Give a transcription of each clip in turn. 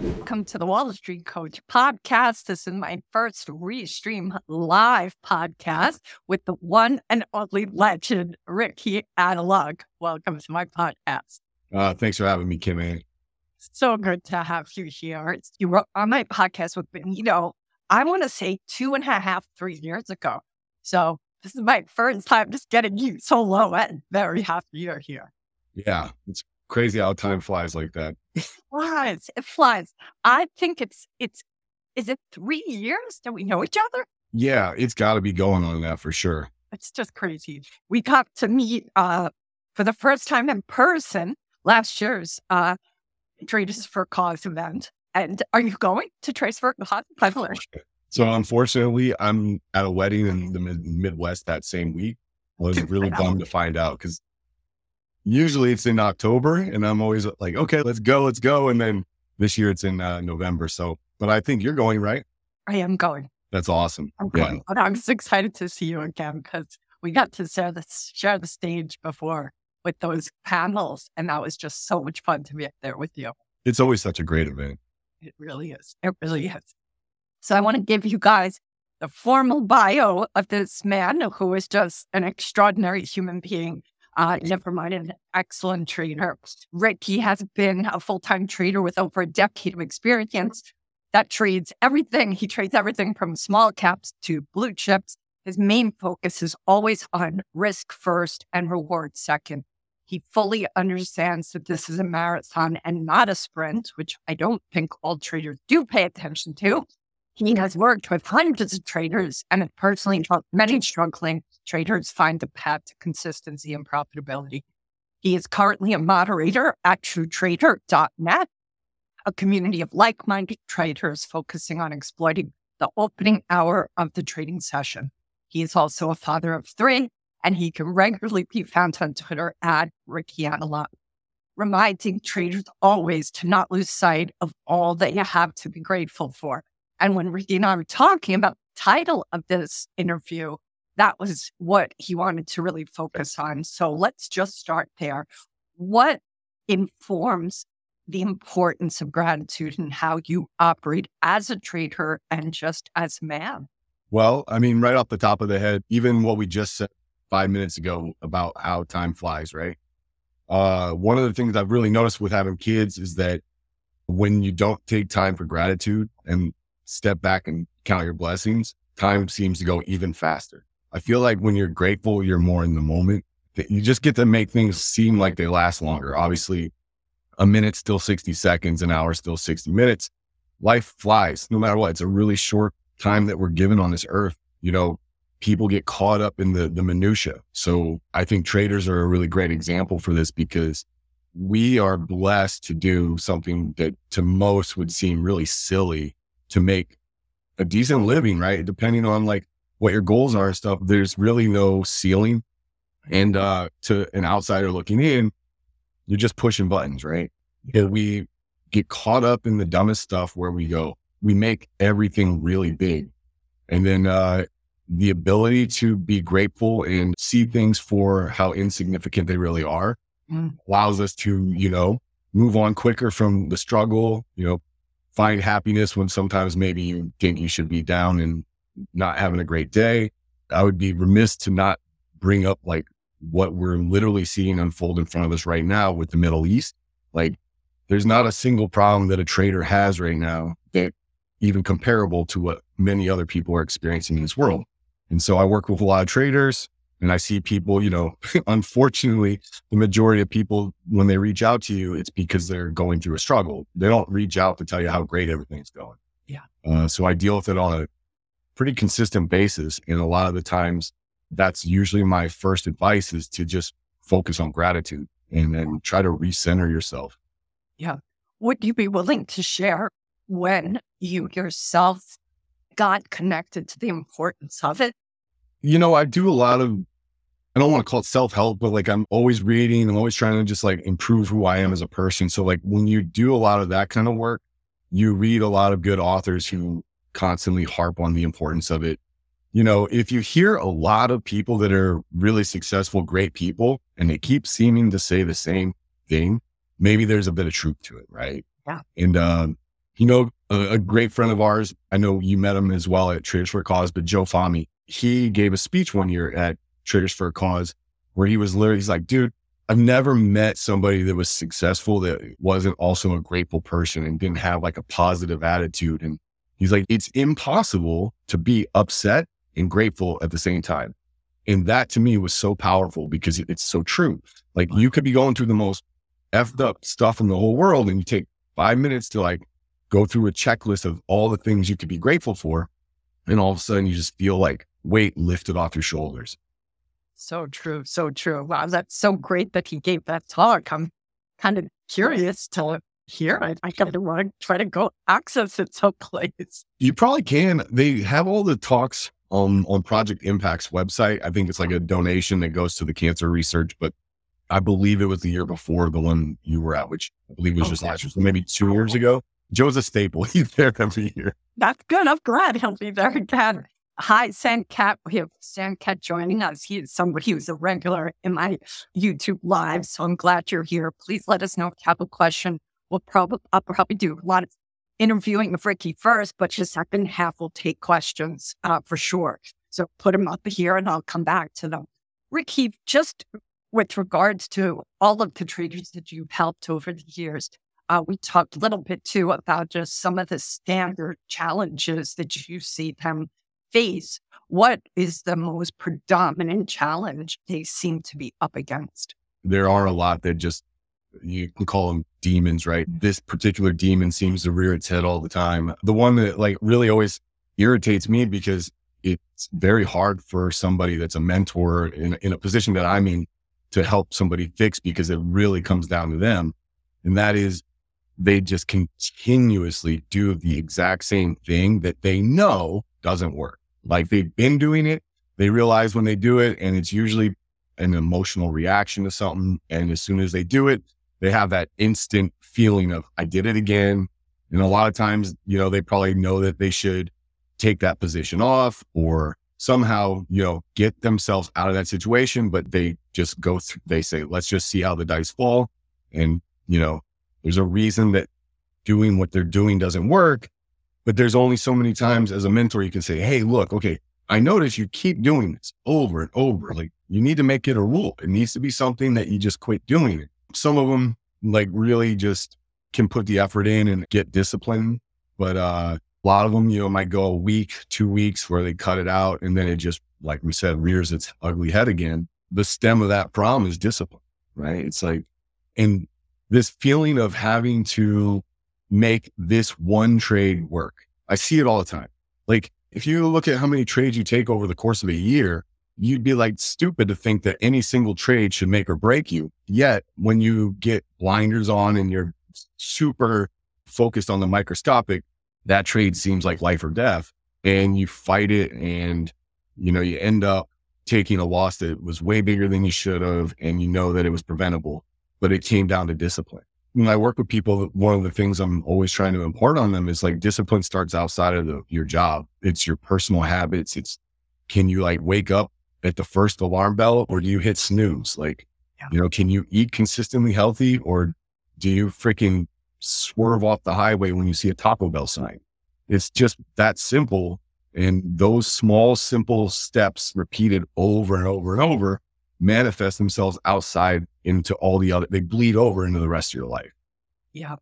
Welcome to the Wall Street Coach podcast. This is my first Restream live podcast with the one and only legend, Ricky Analog. Welcome to my podcast. Uh, thanks for having me, Kim Ann. So good to have you here. You were on my podcast with me, you know, I want to say two and a half, three years ago. So this is my first time just getting you solo and very happy you're here. Yeah, it's crazy how time flies like that. It flies. It flies. I think it's it's is it three years that we know each other? Yeah, it's got to be going on that for sure. It's just crazy. We got to meet uh, for the first time in person last year's uh, Traders for Cause event. And are you going to Traders for Cause? So unfortunately, I'm at a wedding in the mid- Midwest that same week. I was really bummed to find out because usually it's in October, and I'm always like, okay, let's go, let's go. And then this year it's in uh, November. So, but I think you're going, right? I am going. That's awesome. I'm yeah. going. But I'm just excited to see you again because we got to share the share the stage before with those panels, and that was just so much fun to be up there with you. It's always such a great event. It really is. It really is. So I want to give you guys the formal bio of this man who is just an extraordinary human being. Uh, never mind an excellent trader. Ricky has been a full time trader with over a decade of experience that trades everything. He trades everything from small caps to blue chips. His main focus is always on risk first and reward second. He fully understands that this is a marathon and not a sprint, which I don't think all traders do pay attention to. He has worked with hundreds of traders and has personally helped many struggling traders find the path to consistency and profitability. He is currently a moderator at TrueTrader.net, a community of like minded traders focusing on exploiting the opening hour of the trading session. He is also a father of three, and he can regularly be found on Twitter at Ricky Analog, reminding traders always to not lose sight of all that you have to be grateful for. And when Ricky and I were talking about the title of this interview, that was what he wanted to really focus on. So let's just start there. What informs the importance of gratitude and how you operate as a trader and just as a man? Well, I mean, right off the top of the head, even what we just said five minutes ago about how time flies, right? Uh, one of the things I've really noticed with having kids is that when you don't take time for gratitude and step back and count your blessings, time seems to go even faster. I feel like when you're grateful, you're more in the moment. You just get to make things seem like they last longer. Obviously, a minute's still 60 seconds, an hour still 60 minutes. Life flies no matter what. It's a really short time that we're given on this earth. You know, people get caught up in the, the minutia. So I think traders are a really great example for this because we are blessed to do something that to most would seem really silly to make a decent living, right? Depending on like what your goals are and stuff, there's really no ceiling. And uh, to an outsider looking in, you're just pushing buttons, right? Yeah. We get caught up in the dumbest stuff where we go, we make everything really big. And then uh, the ability to be grateful and see things for how insignificant they really are mm. allows us to, you know, move on quicker from the struggle, you know, find happiness when sometimes maybe you think you should be down and not having a great day. I would be remiss to not bring up like what we're literally seeing unfold in front of us right now with the Middle East. Like there's not a single problem that a trader has right now that even comparable to what many other people are experiencing in this world. And so I work with a lot of traders and I see people, you know, unfortunately, the majority of people, when they reach out to you, it's because they're going through a struggle. They don't reach out to tell you how great everything's going. Yeah. Uh, so I deal with it on a pretty consistent basis. And a lot of the times, that's usually my first advice is to just focus on gratitude and then try to recenter yourself. Yeah. Would you be willing to share when you yourself got connected to the importance of it? You know, I do a lot of, I don't want to call it self help, but like I'm always reading, I'm always trying to just like improve who I am as a person. So, like, when you do a lot of that kind of work, you read a lot of good authors who constantly harp on the importance of it. You know, if you hear a lot of people that are really successful, great people, and they keep seeming to say the same thing, maybe there's a bit of truth to it, right? Yeah. And, um, you know, a, a, great friend of ours, I know you met him as well at Traders for Cause, but Joe Fahmy, he gave a speech one year at Traders for a Cause where he was literally, he's like, dude, I've never met somebody that was successful that wasn't also a grateful person and didn't have like a positive attitude. And he's like, it's impossible to be upset and grateful at the same time. And that to me was so powerful because it's so true. Like you could be going through the most effed up stuff in the whole world and you take five minutes to like go through a checklist of all the things you could be grateful for. And all of a sudden you just feel like weight lifted off your shoulders. So true. So true. Wow. That's so great that he gave that talk. I'm kind of curious to hear it. I kind of want to try to go access it someplace. You probably can. They have all the talks on, on Project Impact's website. I think it's like a donation that goes to the cancer research, but I believe it was the year before the one you were at, which I believe was okay. just last year. So maybe two years ago. Joe's a staple. He's there every year. That's good. I'm glad he'll be there again. Hi, Sandcat. We have Sandcat joining us. He is somebody who's a regular in my YouTube live. So I'm glad you're here. Please let us know if you have a question. We'll probably, I'll probably do a lot of interviewing of Ricky first, but the second half will take questions uh, for sure. So put them up here and I'll come back to them. Ricky, just with regards to all of the traders that you've helped over the years, uh, we talked a little bit too about just some of the standard challenges that you see them face. What is the most predominant challenge they seem to be up against? There are a lot that just, you can call them demons, right? Mm. This particular demon seems to rear its head all the time. The one that like really always irritates me because it's very hard for somebody that's a mentor in, in a position that I'm in to help somebody fix because it really comes down to them. And that is they just continuously do the exact same thing that they know doesn't work. Like they've been doing it. They realize when they do it and it's usually an emotional reaction to something. And as soon as they do it, they have that instant feeling of, I did it again. And a lot of times, you know, they probably know that they should take that position off or somehow, you know, get themselves out of that situation, but they just go through, they say, let's just see how the dice fall. And, you know, there's a reason that doing what they're doing doesn't work, but there's only so many times as a mentor you can say, Hey, look, okay, I notice you keep doing this over and over. Like you need to make it a rule. It needs to be something that you just quit doing it. Some of them like really just can put the effort in and get disciplined. But uh, a lot of them, you know, might go a week, two weeks where they cut it out and then it just, like we said, rears its ugly head again. The stem of that problem is discipline, right? It's like, and this feeling of having to make this one trade work. I see it all the time. Like if you look at how many trades you take over the course of a year, you'd be like stupid to think that any single trade should make or break you. Yet when you get blinders on and you're super focused on the microscopic, that trade seems like life or death and you fight it and you know, you end up taking a loss that was way bigger than you should have. And you know that it was preventable but it came down to discipline. When I work with people, one of the things I'm always trying to impart on them is like discipline starts outside of the, your job. It's your personal habits. It's can you like wake up at the first alarm bell or do you hit snooze? Like, yeah. you know, can you eat consistently healthy or do you freaking swerve off the highway when you see a Taco Bell sign? It's just that simple. And those small, simple steps repeated over and over and over manifest themselves outside into all the other, they bleed over into the rest of your life. Yeah.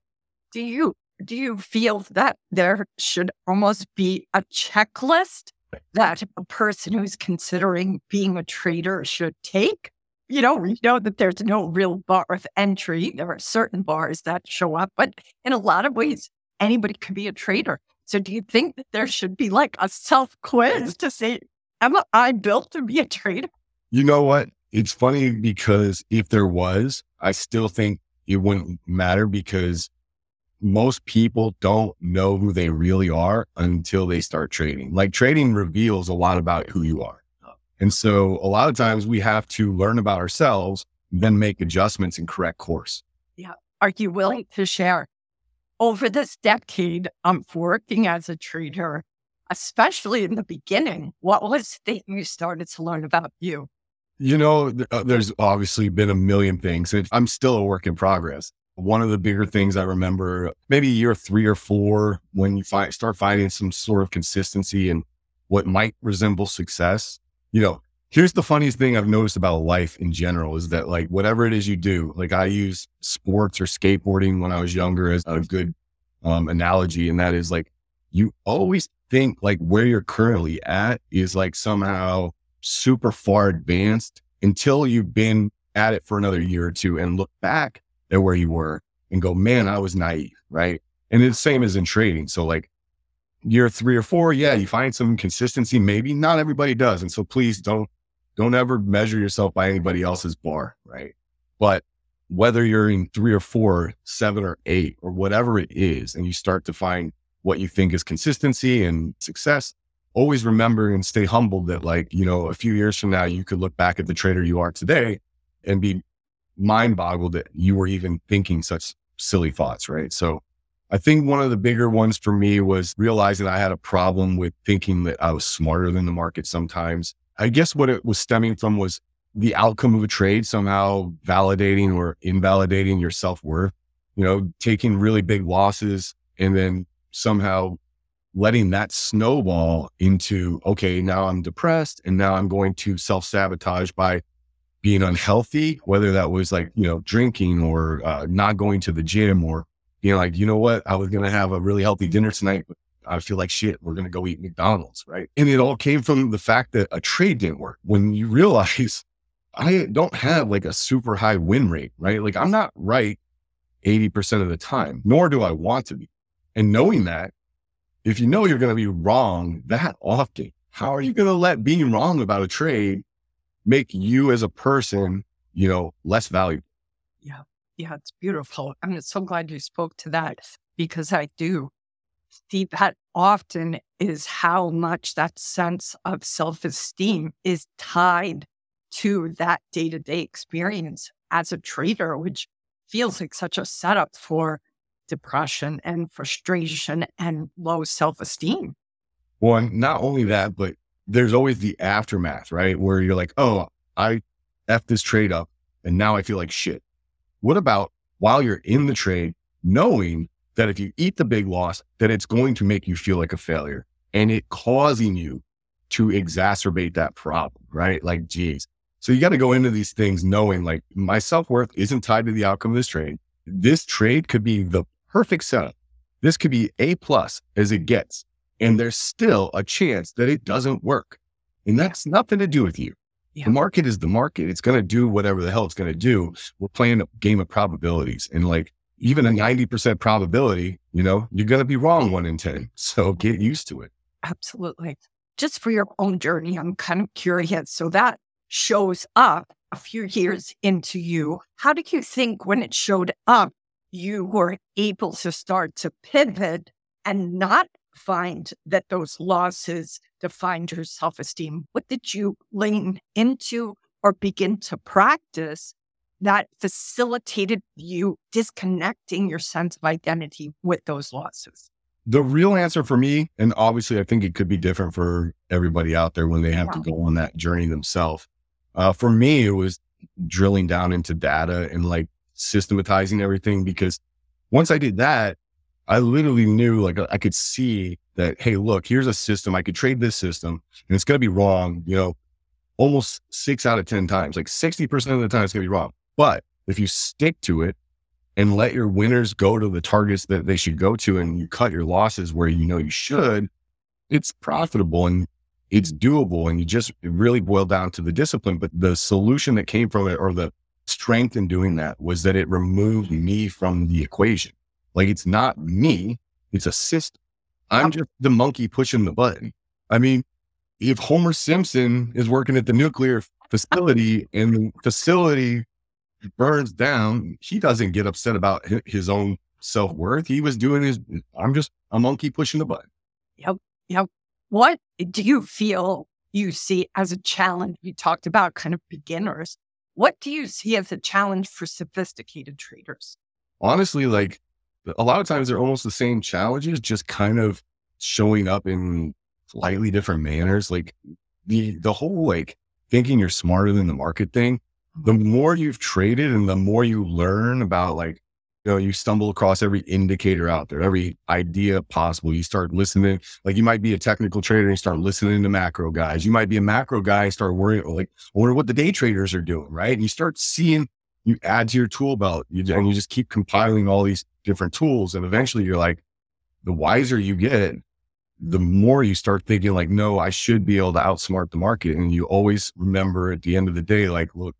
Do you, do you feel that there should almost be a checklist that a person who's considering being a trader should take? You know, we know that there's no real bar of entry. There are certain bars that show up, but in a lot of ways, anybody can be a trader. So do you think that there should be like a self quiz to say, am I built to be a trader? You know what? It's funny because if there was, I still think it wouldn't matter because most people don't know who they really are until they start trading. Like trading reveals a lot about who you are. And so a lot of times we have to learn about ourselves, then make adjustments and correct course. Yeah. Are you willing to share over this decade of working as a trader, especially in the beginning, what was the thing you started to learn about you? You know, uh, there's obviously been a million things. I'm still a work in progress. One of the bigger things I remember, maybe year three or four, when you find, start finding some sort of consistency and what might resemble success. You know, here's the funniest thing I've noticed about life in general is that like whatever it is you do, like I use sports or skateboarding when I was younger as a good um, analogy, and that is like you always think like where you're currently at is like somehow super far advanced until you've been at it for another year or two and look back at where you were and go, man, I was naive, right? And it's same as in trading. So like year three or four, yeah, you find some consistency. Maybe not everybody does. And so please don't, don't ever measure yourself by anybody else's bar, right? But whether you're in three or four, seven or eight, or whatever it is, and you start to find what you think is consistency and success, always remember and stay humble that like, you know, a few years from now, you could look back at the trader you are today and be mind boggled that you were even thinking such silly thoughts. Right. So I think one of the bigger ones for me was realizing I had a problem with thinking that I was smarter than the market sometimes. I guess what it was stemming from was the outcome of a trade somehow validating or invalidating your self worth, you know, taking really big losses and then somehow letting that snowball into, okay, now I'm depressed and now I'm going to self sabotage by being unhealthy, whether that was like, you know, drinking or uh, not going to the gym or being like, you know what, I was going to have a really healthy dinner tonight, but I feel like shit, we're going to go eat McDonald's. Right. And it all came from the fact that a trade didn't work. When you realize I don't have like a super high win rate, right? Like I'm not right 80% of the time, nor do I want to be. And knowing that if you know you're going to be wrong that often, how are you going to let being wrong about a trade make you as a person, you know, less valuable? Yeah. Yeah. It's beautiful. I'm so glad you spoke to that because I do see that often is how much that sense of self esteem is tied to that day to day experience as a trader, which feels like such a setup for depression and frustration and low self esteem. Well, not only that, but there's always the aftermath, right? Where you're like, oh, I F this trade up and now I feel like shit. What about while you're in the trade, knowing that if you eat the big loss, that it's going to make you feel like a failure and it causing you to exacerbate that problem, right? Like, geez. So you got to go into these things knowing like my self worth isn't tied to the outcome of this trade. This trade could be the perfect setup. This could be A plus as it gets. And mm-hmm. there's still a chance that it doesn't work. And that's nothing to do with you. Yeah. The market is the market. It's going to do whatever the hell it's going to do. We're playing a game of probabilities and like even a 90% probability, you know, you're going to be wrong one in 10. So get used to it. Absolutely. Just for your own journey, I'm kind of curious. So that shows up a few years into you. How did you think when it showed up you were able to start to pivot and not find that those losses defined your self esteem? What did you lean into or begin to practice that facilitated you disconnecting your sense of identity with those losses? The real answer for me, and obviously I think it could be different for everybody out there when they have to go on that journey themselves. Uh, for me, it was drilling down into data and like systematizing everything because once I did that, I literally knew like I could see that, hey, look, here's a system. I could trade this system and it's going to be wrong, you know, almost six out of 10 times, like 60% of the time it's going to be wrong. But if you stick to it and let your winners go to the targets that they should go to and you cut your losses where you know you should, it's profitable and it's doable. And you just really boil down to the discipline. But the solution that came from it or the strength in doing that was that it removed me from the equation. Like it's not me, it's a system. I'm just the monkey pushing the button. I mean, if Homer Simpson is working at the nuclear facility and the facility burns down, he doesn't get upset about his own self worth. He was doing his, I'm just a monkey pushing the button. Yep. Yep. What do you feel you see as a challenge? You talked about kind of beginners. What do you see as a challenge for sophisticated traders? Honestly, like a lot of times they're almost the same challenges, just kind of showing up in slightly different manners. Like the the whole like thinking you're smarter than the market thing. The mm-hmm. more you've traded and the more you learn about like you know, you stumble across every indicator out there, every idea possible. You start listening, like you might be a technical trader and start listening to macro guys. You might be a macro guy start worrying, like, wonder what the day traders are doing, right? And you start seeing, you add to your tool belt you, and you just keep compiling all these different tools. And eventually you're like, the wiser you get, the more you start thinking like, no, I should be able to outsmart the market. And you always remember at the end of the day, like, look,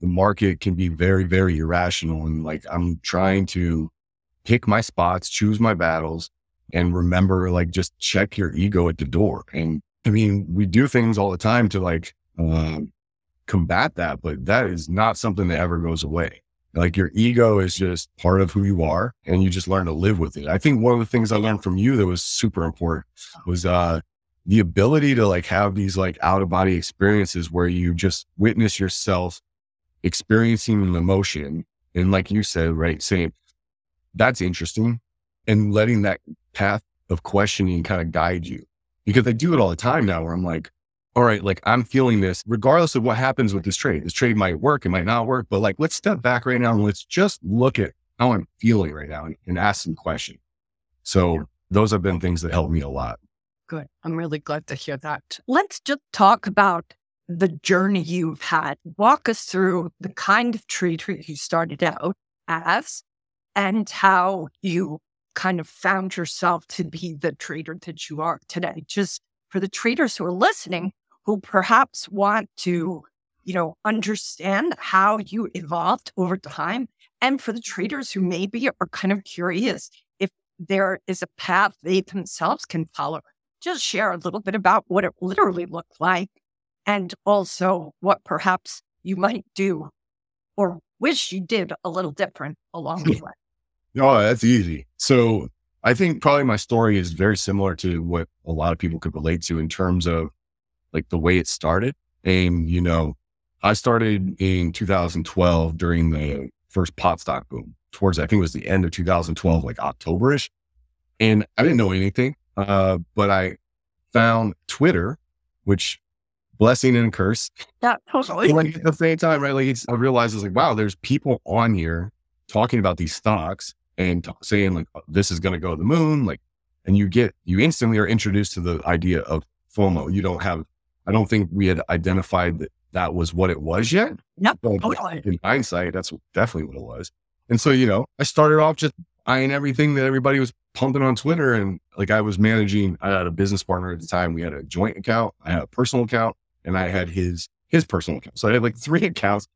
the market can be very, very irrational. And like, I'm trying to pick my spots, choose my battles, and remember, like, just check your ego at the door. And I mean, we do things all the time to like um, combat that, but that is not something that ever goes away. Like your ego is just part of who you are and you just learn to live with it. I think one of the things I learned from you that was super important was uh the ability to like have these like out of body experiences where you just witness yourself experiencing an emotion. And like you said, right, saying that's interesting and letting that path of questioning kind of guide you. Because I do it all the time now where I'm like, all right, like I'm feeling this regardless of what happens with this trade. This trade might work, it might not work, but like let's step back right now and let's just look at how I'm feeling right now and, and ask some questions. So those have been things that help me a lot. Good. I'm really glad to hear that. Let's just talk about the journey you've had. Walk us through the mm. kind of trader you started out as and how you kind of found yourself to be the trader that you are today. Just for the traders who are listening, mm. who perhaps want to, you know, understand how you evolved over time. And for the mm-hmm. traders who maybe are kind of curious if there is a path they themselves can follow, just share a little bit about what it literally looked like and also what perhaps you might do or wish you did a little different along the way. Oh, that's easy. So I think probably my story is very similar to what a lot of people could relate to in terms of like the way it started. And, you know, I started in 2012 during the first pot stock boom towards, I think it was the end of 2012, like Octoberish. And I didn't know anything. Uh, but I found Twitter, which blessing and curse. Yeah, totally. Like at the same time, right? Like I realized it's like, wow, there's people on here talking about these stocks and t- saying like, oh, this is going to go to the moon. Like, and you get, you instantly are introduced to the idea of FOMO. You don't have, I don't think we had identified that that was what it was yet. But totally. in hindsight, that's definitely what it was. And so, you know, I started off just eyeing everything that everybody was pumping on Twitter. And like I was managing, I had a business partner at the time. We had a joint account, I had a personal account, and I had his his personal account. So I had like three accounts.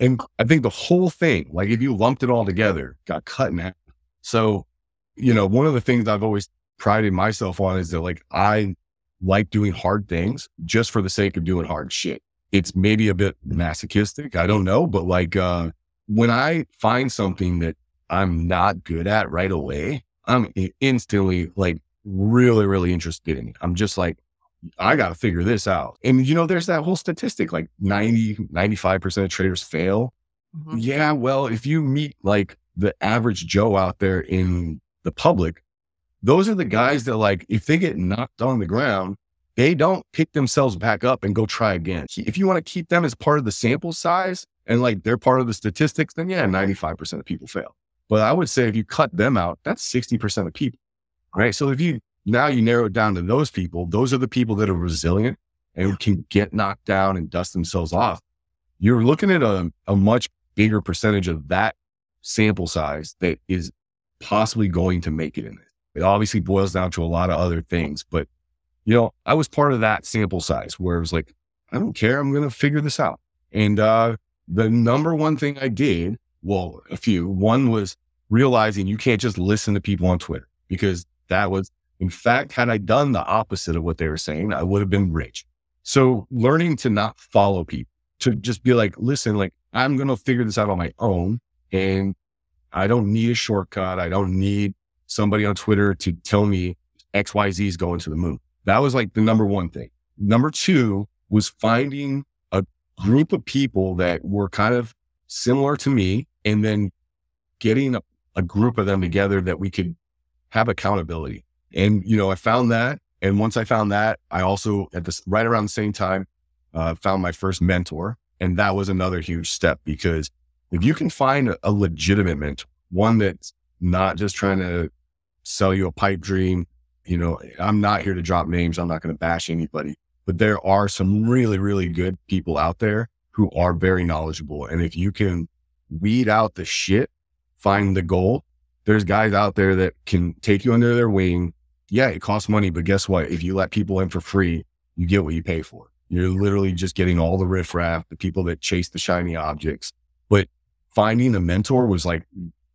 And I think the whole thing, like if you lumped it all together, got cut in half. So, you know, one of the things I've always prided myself on is that like I like doing hard things just for the sake of doing hard shit. It's maybe a bit masochistic. I don't know, but like uh when I find something that I'm not good at right away, I'm instantly like really, really interested in it. I'm just like, I got to figure this out. And, you know, there's that whole statistic like 90, 95% of traders fail. Mm-hmm. Yeah. Well, if you meet like the average Joe out there in the public, those are the guys that like, if they get knocked on the ground, they don't pick themselves back up and go try again. If you want to keep them as part of the sample size and like they're part of the statistics, then yeah, 95% of people fail. But I would say if you cut them out, that's 60% of people. Right. So if you now you narrow it down to those people, those are the people that are resilient and can get knocked down and dust themselves off. You're looking at a, a much bigger percentage of that sample size that is possibly going to make it in it. It obviously boils down to a lot of other things, but you know, I was part of that sample size where it was like, I don't care. I'm going to figure this out. And, uh, the number one thing I did, well, a few, one was realizing you can't just listen to people on Twitter because that was in fact, had I done the opposite of what they were saying, I would have been rich. So learning to not follow people, to just be like, listen, like I'm going to figure this out on my own. And I don't need a shortcut. I don't need somebody on Twitter to tell me XYZ is going to the moon. That was like the number one thing. Number two was finding a group of people that were kind of similar to me and then getting a, a group of them together that we could have accountability. And, you know, I found that. And once I found that, I also at this right around the same time, uh, found my first mentor. And that was another huge step because if you can find a, a legitimate mentor, one that's not just trying to sell you a pipe dream, you know, I'm not here to drop names. I'm not going to bash anybody, but there are some really, really good people out there who are very knowledgeable. And if you can weed out the shit, find the gold, there's guys out there that can take you under their wing. Yeah, it costs money, but guess what? If you let people in for free, you get what you pay for. You're literally just getting all the riffraff, the people that chase the shiny objects. But finding a mentor was like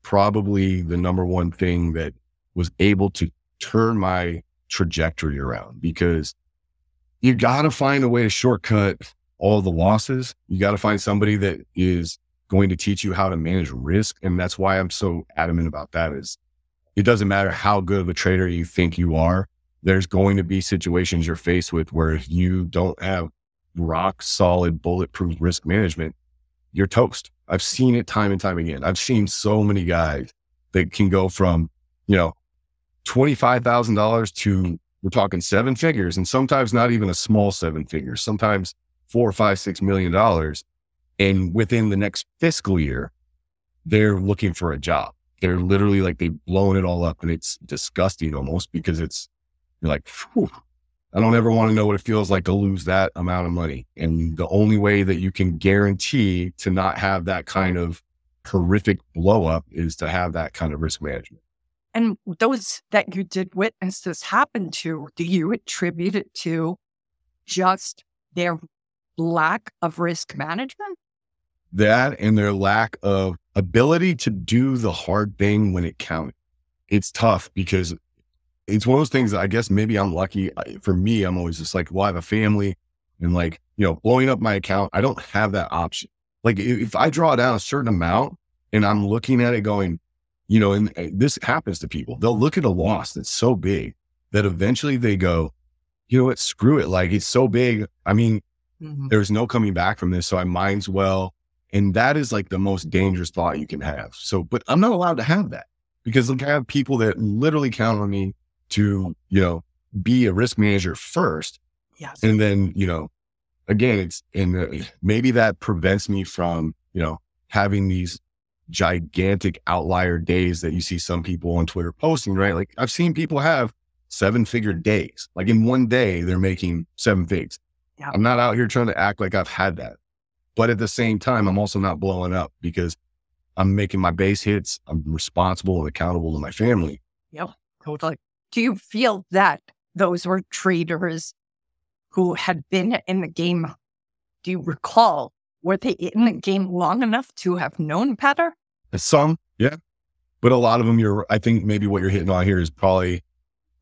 probably the number one thing that was able to turn my trajectory around because you got to find a way to shortcut all the losses. You got to find somebody that is going to teach you how to manage risk. And that's why I'm so adamant about that is it doesn't matter how good of a trader you think you are. There's going to be situations you're faced with where if you don't have rock solid bulletproof risk management, you're toast. I've seen it time and time again. I've seen so many guys that can go from, you know, $25,000 to we're talking seven figures and sometimes not even a small seven figures, sometimes four or five, six million dollars. And within the next fiscal year, they're looking for a job. They're literally like they've blown it all up and it's disgusting almost because it's you're like, I don't ever want to know what it feels like to lose that amount of money. And the only way that you can guarantee to not have that kind of horrific blow up is to have that kind of risk management. And those that you did witness this happen to, do you attribute it to just their lack of risk management? That and their lack of ability to do the hard thing when it counted. It's tough because it's one of those things that I guess maybe I'm lucky. For me, I'm always just like, well, I have a family and like, you know, blowing up my account, I don't have that option. Like if I draw down a certain amount and I'm looking at it going, you know, and eh, this happens to people, they'll look at a loss that's so big that eventually they go, you know what, screw it. Like it's so big. I mean, mm-hmm. there's no coming back from this. So I might as well. And that is like the most dangerous thought you can have. So, but I'm not allowed to have that because look, I have people that literally count on me to, you know, be a risk manager first. Yes. And then, you know, again, it's, and uh, maybe that prevents me from, you know, having these gigantic outlier days that you see some people on Twitter posting, right? Like I've seen people have seven figure days. Like in one day, they're making seven figs. Yeah. I'm not out here trying to act like I've had that. But at the same time, I'm also not blowing up because I'm making my base hits. I'm responsible and accountable to my family. Yep, totally. Do you feel that those were traders who had been in the game? Do you recall, were they in the game long enough to have known better? Uh, some, yeah. But a lot of them, you're, I think maybe what you're hitting on here is probably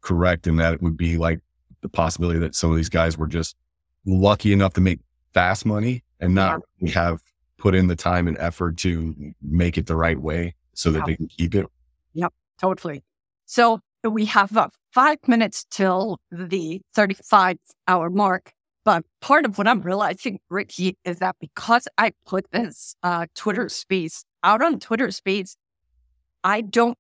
correct in that it would be like the possibility that some of these guys were just lucky enough to make fast money and not yeah. have put in the time and effort to make it the right way so that they can keep it. Yep, totally. So we have uh, five minutes till the 35 hour mark. But part of what I'm realizing, Ricky, is that because I put this uh, Twitter space out on Twitter space, I don't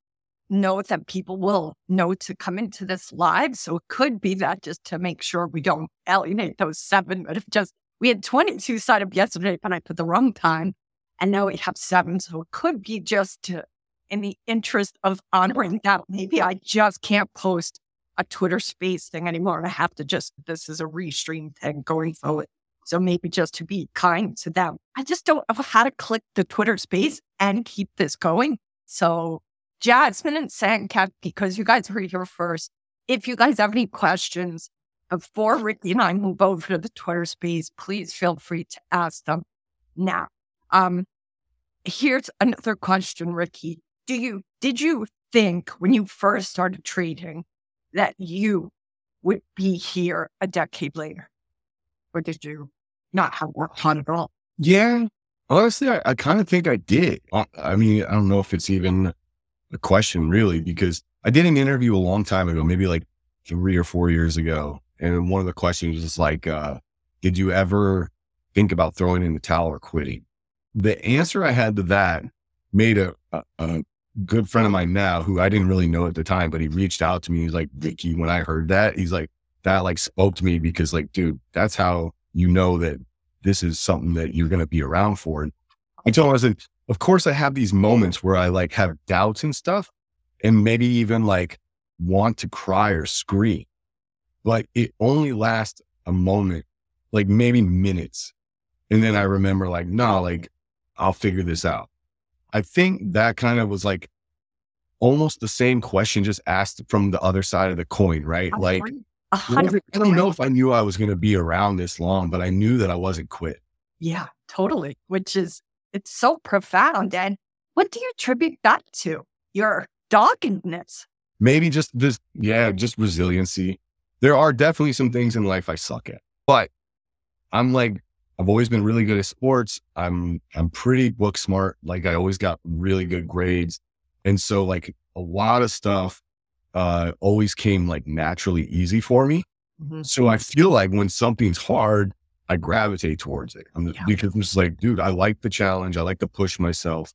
know that people will know to come into this live. So it could be that just to make sure we don't alienate those seven. But if just we had 22 signed up yesterday, but I put the wrong time, and now we have seven. So it could be just to in the interest of honoring that, maybe I just can't post a Twitter space thing anymore. I have to just, this is a restream thing going forward. So maybe just to be kind to them. I just don't know how to click the Twitter space and keep this going. So Jasmine and Sandcat, because you guys were here first, if you guys have any questions before Ricky and I move over to the Twitter space, please feel free to ask them now. Um, here's another question, Ricky do you did you think when you first started trading that you would be here a decade later? Or did you not have work on at all? Yeah. Honestly, I, I kind of think I did. Uh, I mean, I don't know if it's even a question really, because I did an interview a long time ago, maybe like three or four years ago. And one of the questions was like, uh, did you ever think about throwing in the towel or quitting? The answer I had to that made a, a, a good friend of mine now who I didn't really know at the time, but he reached out to me. He's like, Ricky, when I heard that, he's like, that like spoke to me because like, dude, that's how you know that this is something that you're going to be around for. And I told him, I said, of course I have these moments where I like have doubts and stuff and maybe even like want to cry or scream, but it only lasts a moment, like maybe minutes. And then I remember like, no, like I'll figure this out. I think that kind of was like almost the same question just asked from the other side of the coin, right? Like, I don't know if I knew I was going to be around this long, but I knew that I wasn't quit. Yeah, totally. Which is, it's so profound. And what do you attribute that to? Your doggedness. Maybe just this, yeah, just resiliency. There are definitely some things in life I suck at, but I'm like I've always been really good at sports. I'm I'm pretty book smart. Like I always got really good grades. And so like a lot of stuff uh always came like naturally easy for me. Mm-hmm. So I feel like when something's hard, I gravitate towards it. I'm, yeah. Because I'm just like, dude, I like the challenge. I like to push myself.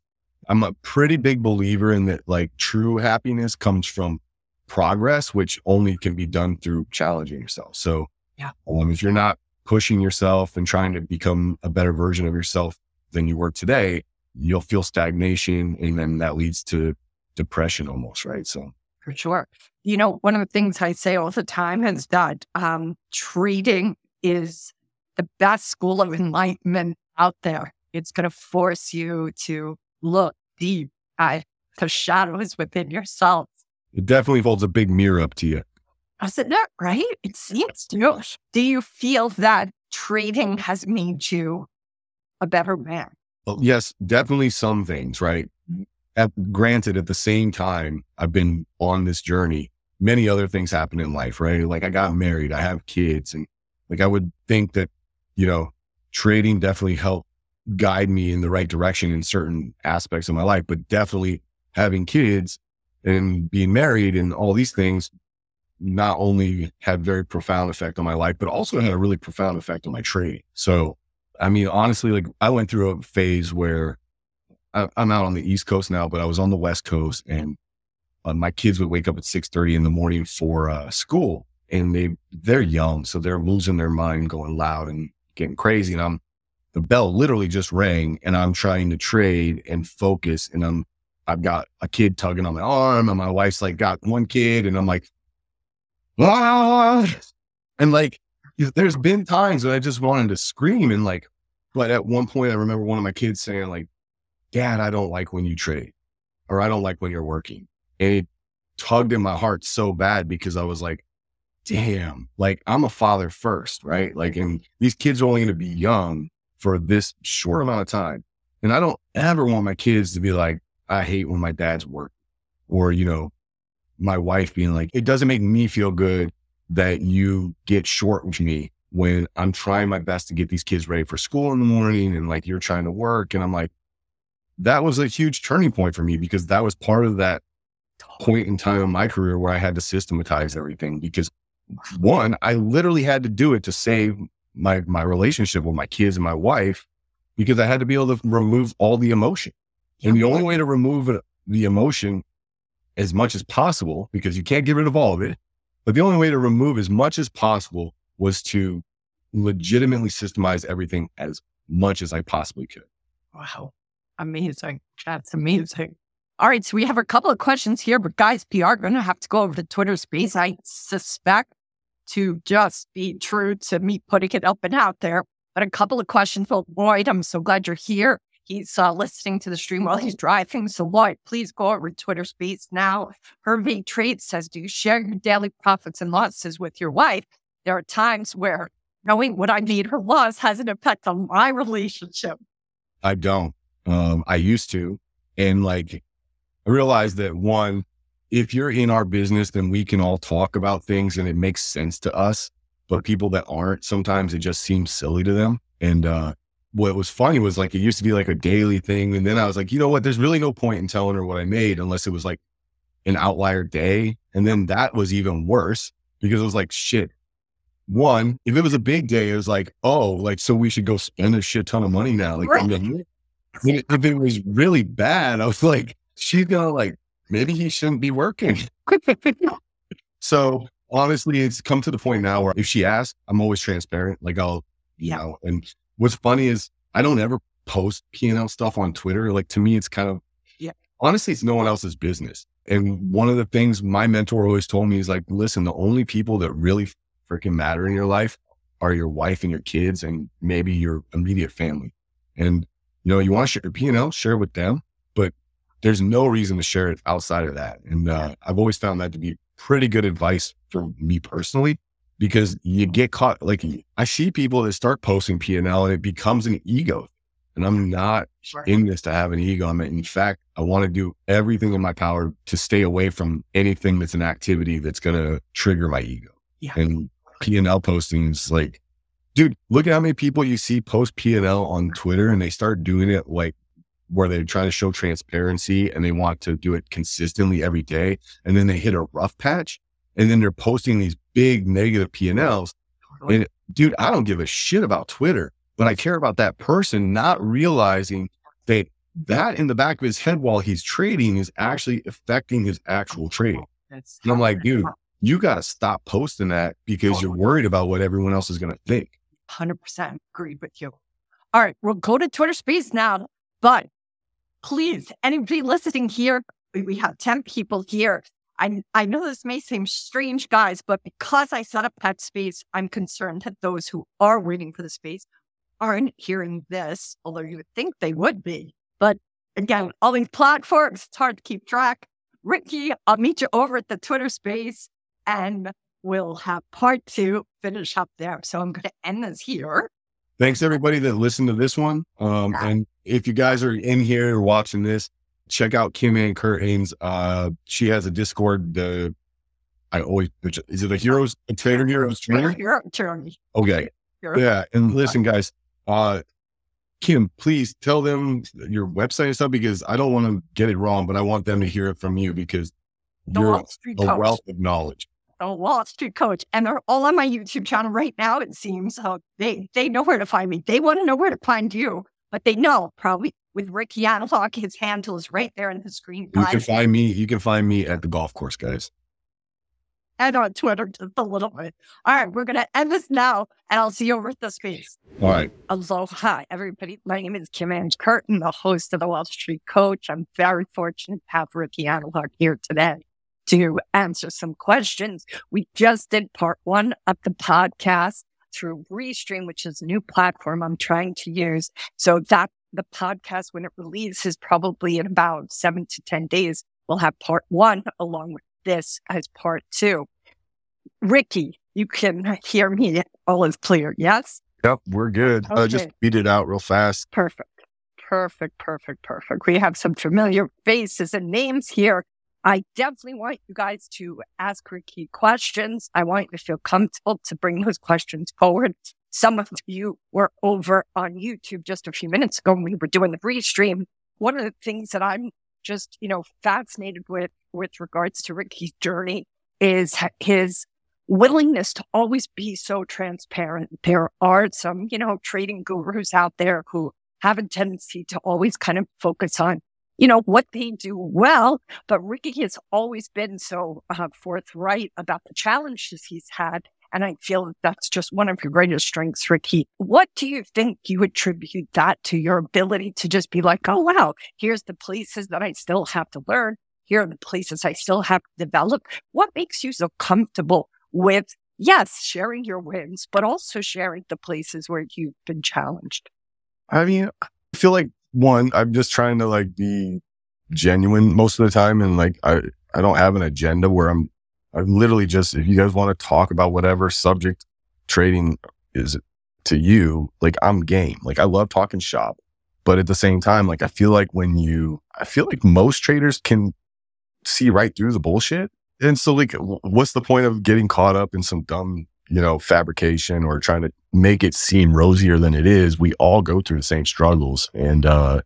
I'm a pretty big believer in that like true happiness comes from progress, which only can be done through challenging yourself. So yeah. Um, if you're not pushing yourself and trying to become a better version of yourself than you were today, you'll feel stagnation and then that leads to depression almost, right? So for sure. You know, one of the things I say all the time is that um, trading is the best school of enlightenment out there. It's going to force you to look deep at the shadows within yourself. It definitely holds a big mirror up to you. Isn't that right? It seems to. Do you feel that trading has made you a better man? Well, yes, definitely some things, right? Mm-hmm. At, granted, at the same time, I've been on this journey. Many other things happen in life, right? Like I got married, I have kids, and like I would think that, you know, trading definitely helped guide me in the right direction in certain aspects of my life, but definitely having kids and being married and all these things not only had very profound effect on my life, but also had a really profound effect on my trading. So, I mean, honestly, like I went through a phase where I, am out on the East Coast now, but I was on the West Coast, and uh, my kids would wake up at six thirty in the morning for uh, school, and they they're young, so they're losing their mind, going loud and getting crazy, and I'm the bell literally just rang, and I'm trying to trade and focus, and I'm I've got a kid tugging on my arm, and my wife's like got one kid, and I'm like ah! and like there's been times that I just wanted to scream and like, but at one point I remember one of my kids saying like, "Dad, I don't like when you trade, or I don't like when you're working," and it tugged in my heart so bad because I was like, "Damn, like I'm a father first, right? Like, and these kids are only going to be young for this short amount of time, and I don't ever want my kids to be like, I hate when my dad's work, or you know, my wife being like, it doesn't make me feel good that you get short with me when I'm trying my best to get these kids ready for school in the morning and like you're trying to work. And I'm like, that was a huge turning point for me because that was part of that point in time in my career where I had to systematize everything because one, I literally had to do it to save my my relationship with my kids and my wife because I had to be able to remove all the emotion. And the only way to remove the emotion as much as possible because you can't get rid of all of it. But the only way to remove as much as possible was to legitimately systemize everything as much as I possibly could. Wow. Amazing. That's amazing. All right. So we have a couple of questions here, but guys, are going to have to go over to Twitter space. I suspect to just be true to me putting it up and out there. But a couple of questions. Well, Lloyd, I'm so glad you're here. He's uh, listening to the stream while he's driving. So, Lloyd, please go over to Twitter Space now. Hervey Trade says, Do you share your daily profits and losses with your wife? There are times where knowing what I need her loss has an effect on my relationship. I don't. Um, I used to. And like, I realized that one, if you're in our business, then we can all talk about things and it makes sense to us. But people that aren't, sometimes it just seems silly to them. And uh, what was funny was like, it used to be like a daily thing. And then I was like, you know what? There's really no point in telling her what I made unless it was like an outlier day. And then that was even worse because it was like, shit. One, if it was a big day, it was like, oh, like, so we should go spend a shit ton of money now. Like, Right. I mean, if it was really bad, I was like, she's gonna like, maybe he shouldn't be working. So honestly, it's come to the point now where if she asks, I'm always transparent. Like I'll, you Yeah. know, and what's funny is I don't ever post P&L stuff on Twitter. Like to me, it's kind of, Yeah. honestly, it's no one else's business. And one of the things my mentor always told me is like, listen, the only people that really freaking matter in your life are your wife and your kids and maybe your immediate family. And, you know, you want to share your P&L, share it with them, but there's no reason to share it outside of that. And uh, I've always found that to be pretty good advice for me personally because you get caught. Like I see people that start posting P and L and it becomes an ego, and I'm not Right. in this to have an ego. I'm in fact, I want to do everything in my power to stay away from anything that's an activity that's going to trigger my ego. Yeah. And P and L postings, like, dude, look at how many people you see post P and L on Twitter, and they start doing it like where they're trying to show transparency and they want to do it consistently every day. And then they hit a rough patch and then they're posting these big negative P and dude, I don't give a shit about Twitter, but I care about that person not realizing that that in the back of his head while he's trading is actually affecting his actual trade. And I'm like, dude, you got to stop posting that because you're worried about what everyone else is going to think. 100% agreed with you. All right, we'll go to Twitter Space now, but please, anybody listening here, we have 10 people here. I, I know this may seem strange, guys, but because I set up that space, I'm concerned that those who are waiting for the space aren't hearing this, although you would think they would be. But again, all these platforms, it's hard to keep track. Ricky, I'll meet you over at the Twitter space and we'll have part two finish up there. So I'm going to end this here. Thanks everybody that listened to this one. Um, and if you guys are in here or watching this, check out Kim Ann Curtin's. Uh, she has a Discord. The I always is it a heroes a trader heroes trainer? Your journey. Okay, Your- yeah. And listen, guys, uh, Kim, please tell them your website and stuff because I don't want to get it wrong, but I want them to hear it from you because The you're a Coach. wealth of knowledge. The Wall Street Coach. And they're all on my YouTube channel right now, it seems. So they, they know where to find me. They want to know where to find you, but they know probably with Rick Analog, his handle is right there in the screen. You can find me. You can find me at the golf course, guys. and on Twitter just a little bit. All right, we're going to end this now, and I'll see you over at the space. All right. Aloha, everybody. My name is Kim Ann Curtin, the host of the Wall Street Coach. I'm very fortunate to have Ricky Analog here today to answer some questions. We just did part one of the podcast through Restream, which is a new platform I'm trying to use. So that the podcast, when it releases, probably in about seven to 10 days, we'll have part one along with this as part two. Ricky, you can hear me. All is clear. Yes? Yep, we're good. Uh, just beat it out real fast. Perfect. Perfect, perfect, perfect. We have some familiar faces and names here. I definitely want you guys to ask Ricky questions. I want you to feel comfortable to bring those questions forward. Some of you were over on YouTube just a few minutes ago when we were doing the restream. One of the things that I'm just, you know, fascinated with with regards to Ricky's journey is his willingness to always be so transparent. There are some, you know, trading gurus out there who have a tendency to always kind of focus on, you know, what they do well. But Ricky has always been so uh, forthright about the challenges he's had. And I feel that that's just one of your greatest strengths, Ricky. What do you think you attribute that to your ability to just be like, oh, wow, here's the places that I still have to learn. Here are the places I still have to develop. What makes you so comfortable with, yes, sharing your wins, but also sharing the places where you've been challenged? I mean, I feel like one, I'm just trying to like be genuine most of the time. And like, I, I don't have an agenda where I'm, I'm literally just, if you guys want to talk about whatever subject trading is to you, like I'm game. Like I love talking shop, but at the same time, like I feel like when you, I feel like most traders can see right through the bullshit. And so like, what's the point of getting caught up in some dumb, you know, fabrication or trying to make it seem rosier than it is. We all go through the same struggles. And, uh,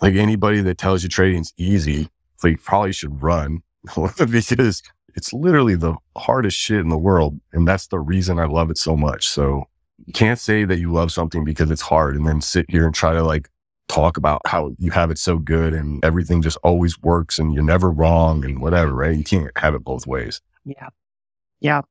like anybody that tells you trading's easy, they probably should run because it's literally the hardest shit in the world. And that's the reason I love it so much. So you can't say that you love something because it's hard and then sit here and try to like talk about how you have it so good and everything just always works and you're never wrong and whatever, right? You can't have it both ways. Yeah. Yeah.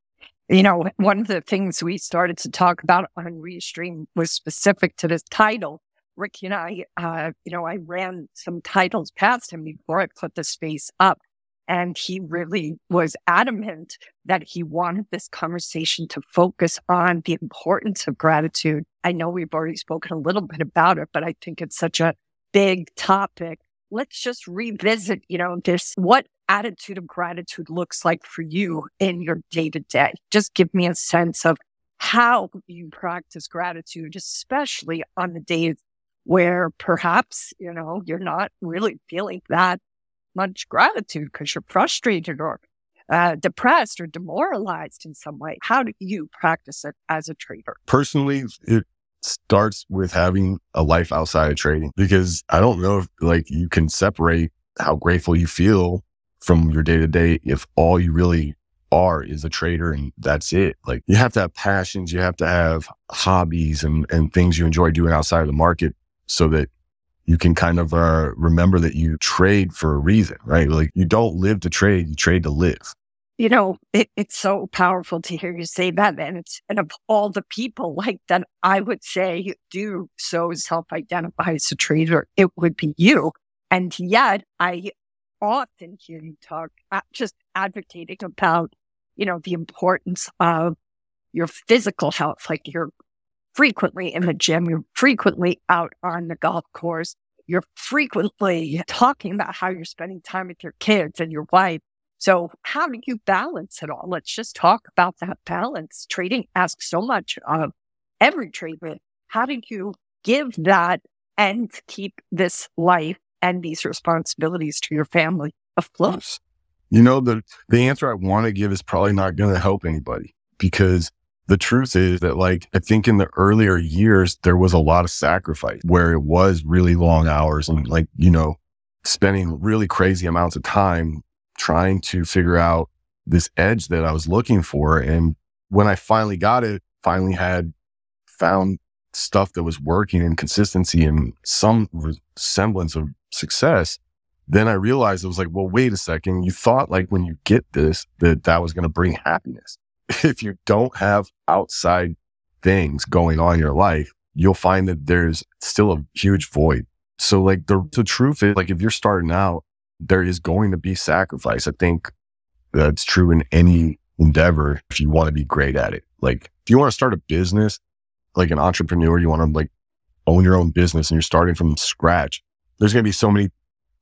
You know, one of the things we started to talk about on Restream was specific to this title. Ricky and I, uh, you know, I ran some titles past him before I put the space up. And he really was adamant that he wanted this conversation to focus on the importance of gratitude. I know we've already spoken a little bit about it, but I think it's such a big topic. Let's just revisit, you know, this what attitude of gratitude looks like for you in your day to day. Just give me a sense of how you practice gratitude, especially on the days where perhaps, you know, you're not really feeling that much gratitude because you're frustrated or uh, depressed or demoralized in some way. How do you practice it as a trader? Personally, it starts with having a life outside of trading because I don't know if like you can separate how grateful you feel from your day to day if all you really are is a trader and that's it. Like you have to have passions, you have to have hobbies and, and things you enjoy doing outside of the market so that you can kind of uh, remember that you trade for a reason, right? Like you don't live to trade, you trade to live. You know, it, it's so powerful to hear you say that. And it's, and of all the people like that, I would say do so self identify as a trader, it would be you. And yet I often hear you talk, uh, just advocating about, you know, the importance of your physical health, like you're frequently in the gym, you're frequently out on the golf course, you're frequently talking about how you're spending time with your kids and your wife. So how do you balance it all? Let's just talk about that balance. Trading asks so much of every trader. How do you give that and keep this life and these responsibilities to your family afloat? You know, the, the answer I want to give is probably not going to help anybody because the truth is that like I think in the earlier years there was a lot of sacrifice where it was really long hours and like, you know, spending really crazy amounts of time trying to figure out this edge that I was looking for. And when I finally got it, finally had found stuff that was working and consistency and some semblance of success, then I realized it was like, well, wait a second. You thought like when you get this, that that was going to bring happiness. if you don't have outside things going on in your life, you'll find that there's still a huge void. So like the, the truth is like, if you're starting out, there is going to be sacrifice. I think that's true in any endeavor if you want to be great at it. Like if you want to start a business, like an entrepreneur, you want to like own your own business and you're starting from scratch. There's going to be so many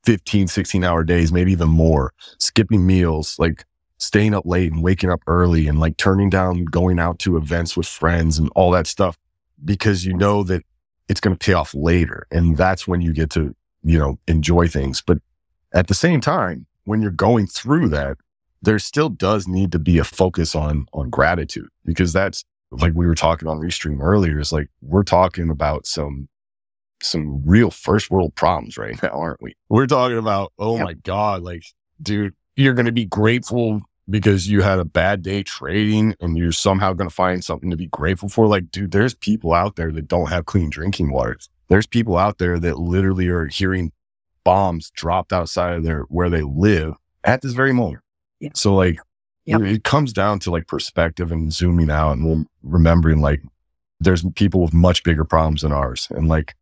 15, 16 hour days, maybe even more, skipping meals, like staying up late and waking up early and like turning down going out to events with friends and all that stuff because you know that it's going to pay off later. And that's when you get to, you know, enjoy things. But at the same time, when you're going through that, there still does need to be a focus on, on gratitude because that's like we were talking on Restream earlier. Is like, we're talking about some, some real first world problems right now, aren't we? We're talking about, oh my God, like, dude, you're going to be grateful because you had a bad day trading and you're somehow going to find something to be grateful for. Like, dude, there's people out there that don't have clean drinking water. There's people out there that literally are hearing bombs dropped outside of their where they live at this very moment. Yeah. So like yep. it comes down to like perspective and zooming out and remembering like there's people with much bigger problems than ours. And like,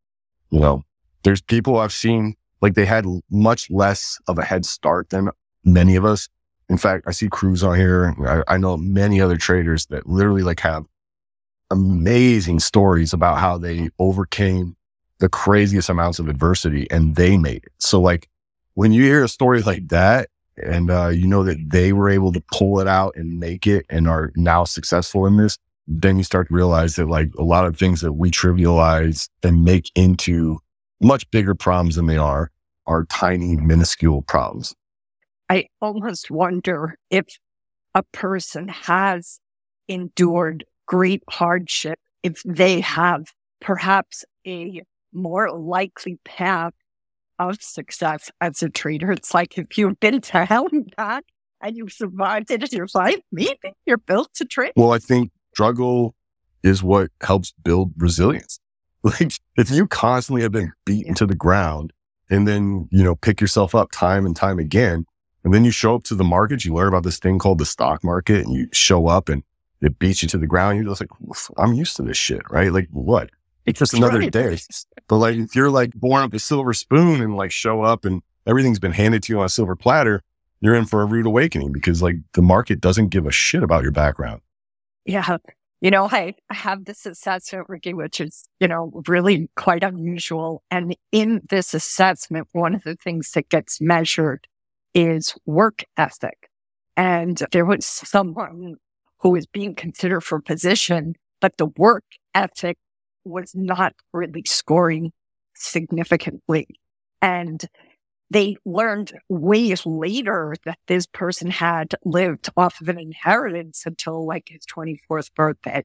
you know, there's people I've seen like they had much less of a head start than many of us in fact, I see Cruz on here. I, I know many other traders that literally like have amazing stories about how they overcame the craziest amounts of adversity and they made it. So like when you hear a story like that and uh, you know that they were able to pull it out and make it and are now successful in this, then you start to realize that like a lot of things that we trivialize and make into much bigger problems than they are are tiny, minuscule problems. I almost wonder if a person has endured great hardship if they have perhaps a more likely path of success as a trader. It's like if you've been to hell and back and you've survived it in your life, maybe you're built to trade. Well, I think struggle is what helps build resilience. Like if you constantly have been beaten yeah. to the ground and then, you know, pick yourself up time and time again, and then you show up to the market, you learn about this thing called the stock market and you show up and it beats you to the ground. You're just like, I'm used to this shit, right? Like what? It's just another right. day. But like, if you're like born with a silver spoon and like show up and everything's been handed to you on a silver platter, you're in for a rude awakening because like the market doesn't give a shit about your background. Yeah. You know, I, I have this assessment, Ricky, which is, you know, really quite unusual. And in this assessment, one of the things that gets measured is work ethic. And there was someone who was being considered for a position, but the work ethic was not really scoring significantly. And they learned way later that this person had lived off of an inheritance until like his 24th birthday.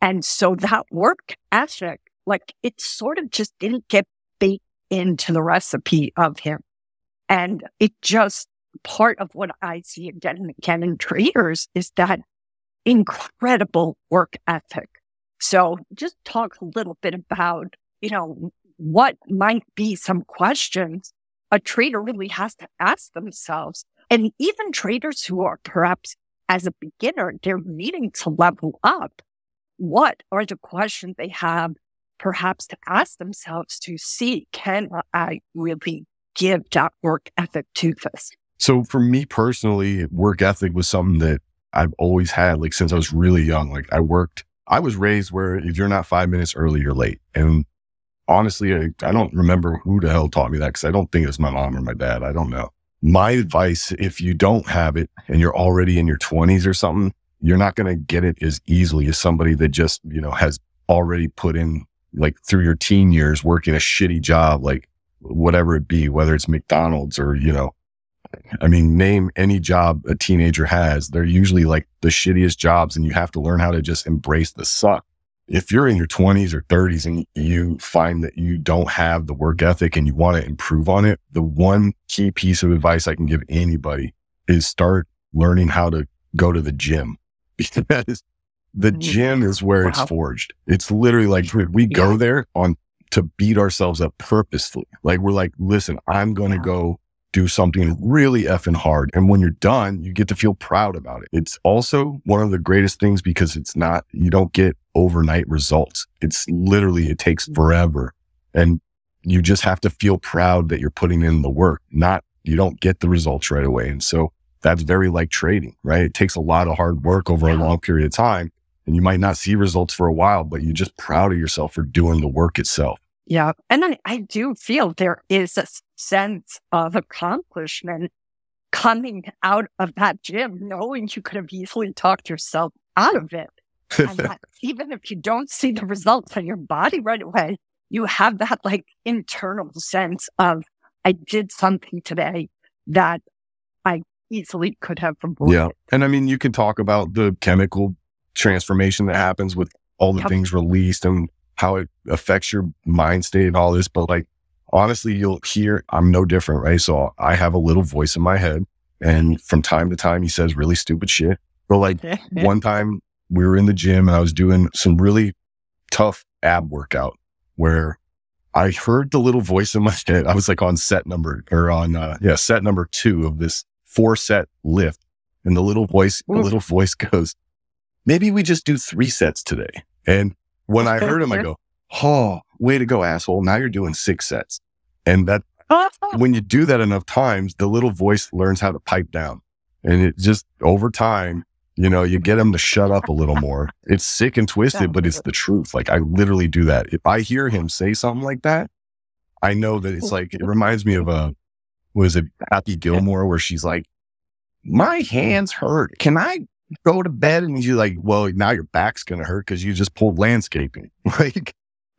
And so that work ethic, like it sort of just didn't get baked into the recipe of him. And it just part of what I see again and again in traders is that incredible work ethic. So just talk a little bit about, you know, what might be some questions a trader really has to ask themselves. And even traders who are perhaps as a beginner, they're needing to level up. What are the questions they have perhaps to ask themselves to see, can I really give that work ethic to this? So for me personally, work ethic was something that I've always had, like since I was really young. Like I worked, I was raised where if you're not five minutes early, you're late. And honestly, I, I don't remember who the hell taught me that because I don't think it was my mom or my dad. I don't know. My advice, if you don't have it and you're already in your 20s or something, you're not going to get it as easily as somebody that just, you know, has already put in like through your teen years working a shitty job, like whatever it be, whether it's McDonald's or, you know, I mean, name any job a teenager has. They're usually like the shittiest jobs and you have to learn how to just embrace the suck if you're in your 20s or 30s and you find that you don't have the work ethic and you want to improve on it, the one key piece of advice I can give anybody is start learning how to go to the gym because the mm. gym is where wow. it's forged. It's literally like we go yeah. there on to beat ourselves up purposefully. Like we're like, listen, I'm going to yeah. go do something really effing hard. And when you're done, you get to feel proud about it. It's also one of the greatest things because it's not, you don't get overnight results. It's literally, it takes mm-hmm. forever. And you just have to feel proud that you're putting in the work, not, you don't get the results right away. And so that's very like trading, right? It takes a lot of hard work over a long period of time. And you might not see results for a while, but you're just proud of yourself for doing the work itself. Yeah. And then I do feel there is a sense of accomplishment coming out of that gym, knowing you could have easily talked yourself out of it. that even if you don't see the results on your body right away, you have that like internal sense of, I did something today that I easily could have avoided. Yeah. And I mean, you can talk about the chemical transformation that happens with all the yep. things released and how it affects your mind state and all this. But like, honestly, you'll hear I'm no different, right? So I have a little voice in my head and from time to time he says really stupid shit. But like one time we were in the gym and I was doing some really tough ab workout where I heard the little voice in my head. I was like on set number or on, uh, yeah, set number two of this four set lift. And the little voice, the little voice goes, maybe we just do three sets today. And when I heard him, I go, Oh, way to go, asshole. Now you're doing six sets. And that when you do that enough times, the little voice learns how to pipe down. And it just over time, you know, you get them to shut up a little more. It's sick and twisted, but it's the truth. Like I literally do that. If I hear him say something like that, I know that it's like, it reminds me of a, was it Happy Gilmore where she's like, my hands hurt. Can I go to bed? And you're like, well, now your back's going to hurt because you just pulled landscaping. Like,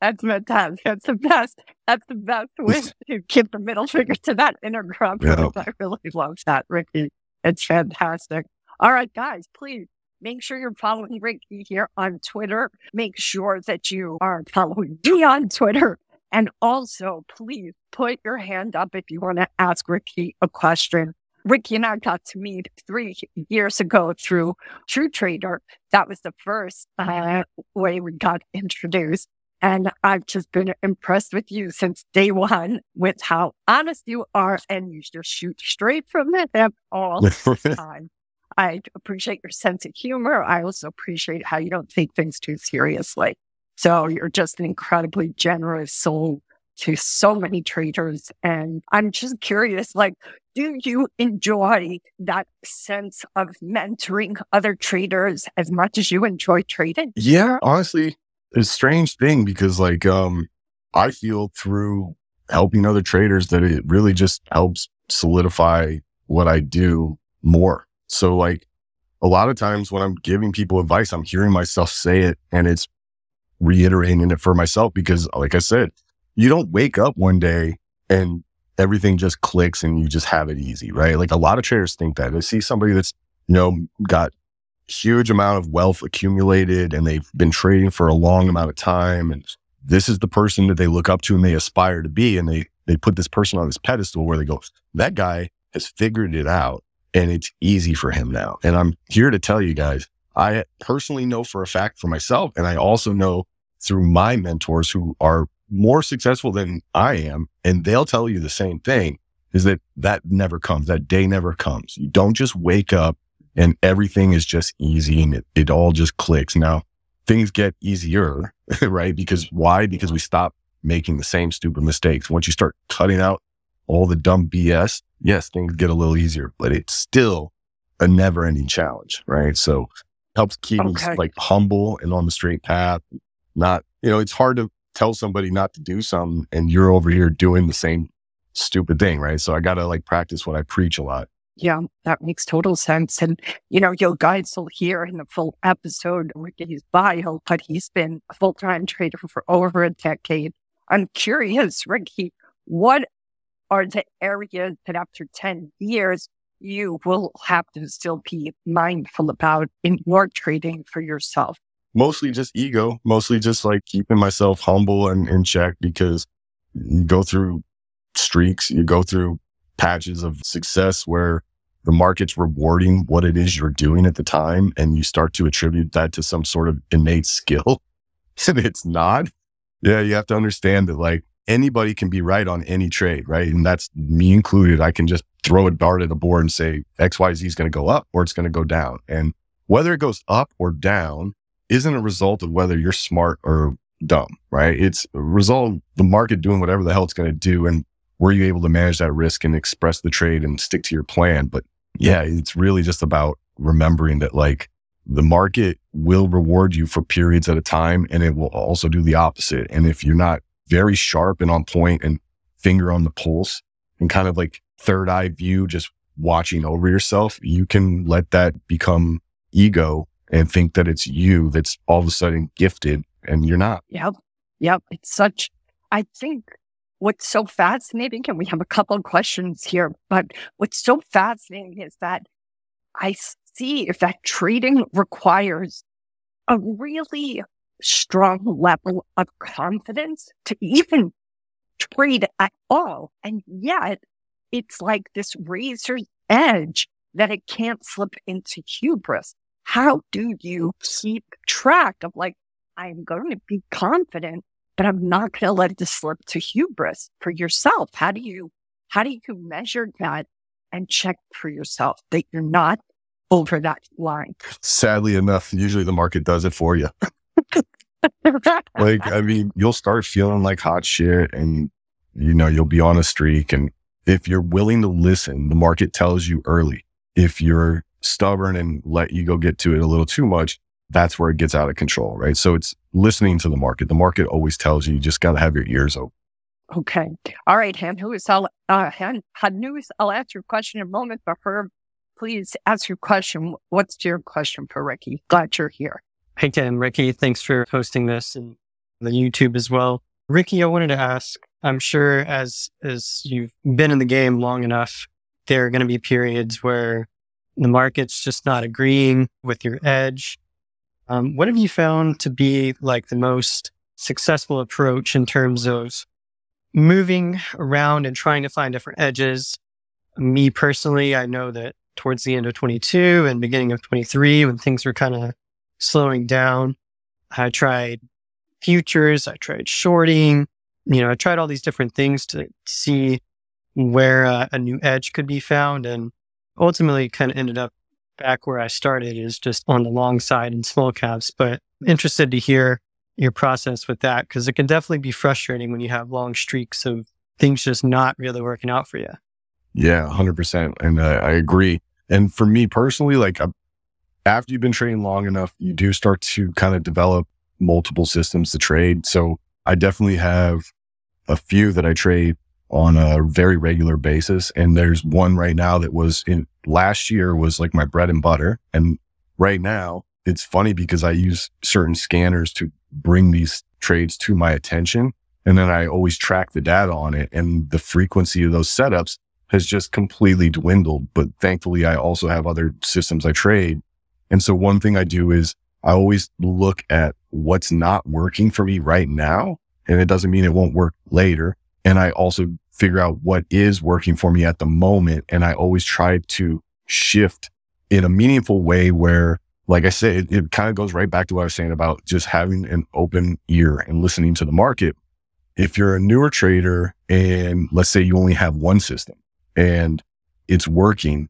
that's my fantastic. That's the best. That's the best way to give the middle finger to that inner grunt. Yeah. I really love that, Ricky. It's fantastic. All right, guys, please Make sure you're following Ricky here on Twitter. Make sure that you are following me on Twitter. And also, please put your hand up if you want to ask Ricky a question. Ricky and I got to meet three years ago through True Trader. That was the first uh, way we got introduced. And I've just been impressed with you since day one with how honest you are and you just shoot straight from the hip all the time. I appreciate your sense of humor. I also appreciate how you don't take things too seriously. So you're just an incredibly generous soul to so many traders. And I'm just curious, like, do you enjoy that sense of mentoring other traders as much as you enjoy trading? Yeah, honestly, it's a strange thing because like um I feel through helping other traders that it really just helps solidify what I do more. So like a lot of times when I'm giving people advice, I'm hearing myself say it and it's reiterating it for myself because like I said, you don't wake up one day and everything just clicks and you just have it easy, right? Like a lot of traders think that. They see somebody that's, you know, got huge amount of wealth accumulated and they've been trading for a long amount of time. And this is the person that they look up to and they aspire to be. And they, they put this person on this pedestal where they go, that guy has figured it out and it's easy for him now. And I'm here to tell you guys, I personally know for a fact for myself. And I also know through my mentors who are more successful than I am. And they'll tell you the same thing is that that never comes. That day never comes. You don't just wake up and everything is just easy and it, it all just clicks. Now things get easier, right? Because why? Because we stop making the same stupid mistakes. Once you start cutting out all the dumb BS, yes, things get a little easier, but it's still a never ending challenge, right? So helps keep okay. me like humble and on the straight path. Not, you know, it's hard to tell somebody not to do something and you're over here doing the same stupid thing, right? So I got to like practice what I preach a lot. Yeah, that makes total sense. And, you know, your guys will hear in the full episode Ricky's bio, but he's been a full time trader for over a decade. I'm curious, Ricky, what are the areas that after 10 years you will have to still be mindful about in your trading for yourself? Mostly just ego, mostly just like keeping myself humble and in check because you go through streaks, you go through patches of success where the market's rewarding what it is you're doing at the time and you start to attribute that to some sort of innate skill and it's not. Yeah, you have to understand that like anybody can be right on any trade, right? And that's me included. I can just throw a dart at a board and say XYZ is going to go up or it's going to go down. And whether it goes up or down isn't a result of whether you're smart or dumb, right? It's a result of the market doing whatever the hell it's going to do. And were you able to manage that risk and express the trade and stick to your plan? But yeah, it's really just about remembering that like the market will reward you for periods at a time and it will also do the opposite. And if you're not very sharp and on point and finger on the pulse and kind of like third eye view, just watching over yourself, you can let that become ego and think that it's you that's all of a sudden gifted and you're not. Yep. Yep. It's such, I think what's so fascinating, and we have a couple of questions here, but what's so fascinating is that I see if that trading requires a really strong level of confidence to even trade at all. And yet it's like this razor's edge that it can't slip into hubris. How do you keep track of like, I'm going to be confident but I'm not going to let it slip to hubris for yourself. How do you, how do you measure that and check for yourself that you're not over that line? Sadly enough, usually the market does it for you. like, I mean, you'll start feeling like hot shit and, you know, you'll be on a streak. And if you're willing to listen, the market tells you early. If you're stubborn and let you go get to it a little too much, that's where it gets out of control, right? So it's listening to the market. The market always tells you, you just got to have your ears open. Okay. All right, Hanus, I'll, uh, Han, Hanus, I'll ask your question in a moment, but for, please ask your question. What's your question for Ricky? Glad you're here. Hey, Kim, Ricky, thanks for hosting this and the YouTube as well. Ricky, I wanted to ask, I'm sure as, as you've been in the game long enough, there are going to be periods where the market's just not agreeing with your edge. Um, what have you found to be like the most successful approach in terms of moving around and trying to find different edges? Me personally, I know that towards the end of 22 and beginning of 23, when things were kind of slowing down, I tried futures, I tried shorting, you know, I tried all these different things to see where uh, a new edge could be found and ultimately kind of ended up back where I started is just on the long side in small caps, but interested to hear your process with that because it can definitely be frustrating when you have long streaks of things just not really working out for you. Yeah, 100%. And uh, I agree. And for me personally, like after you've been trading long enough, you do start to kind of develop multiple systems to trade. So I definitely have a few that I trade on a very regular basis. And there's one right now that was in last year was like my bread and butter. And right now it's funny because I use certain scanners to bring these trades to my attention. And then I always track the data on it and the frequency of those setups has just completely dwindled. But thankfully I also have other systems I trade. And so one thing I do is I always look at what's not working for me right now. And it doesn't mean it won't work later and I also figure out what is working for me at the moment. And I always try to shift in a meaningful way where, like I said, it, it kind of goes right back to what I was saying about just having an open ear and listening to the market. If you're a newer trader and let's say you only have one system and it's working,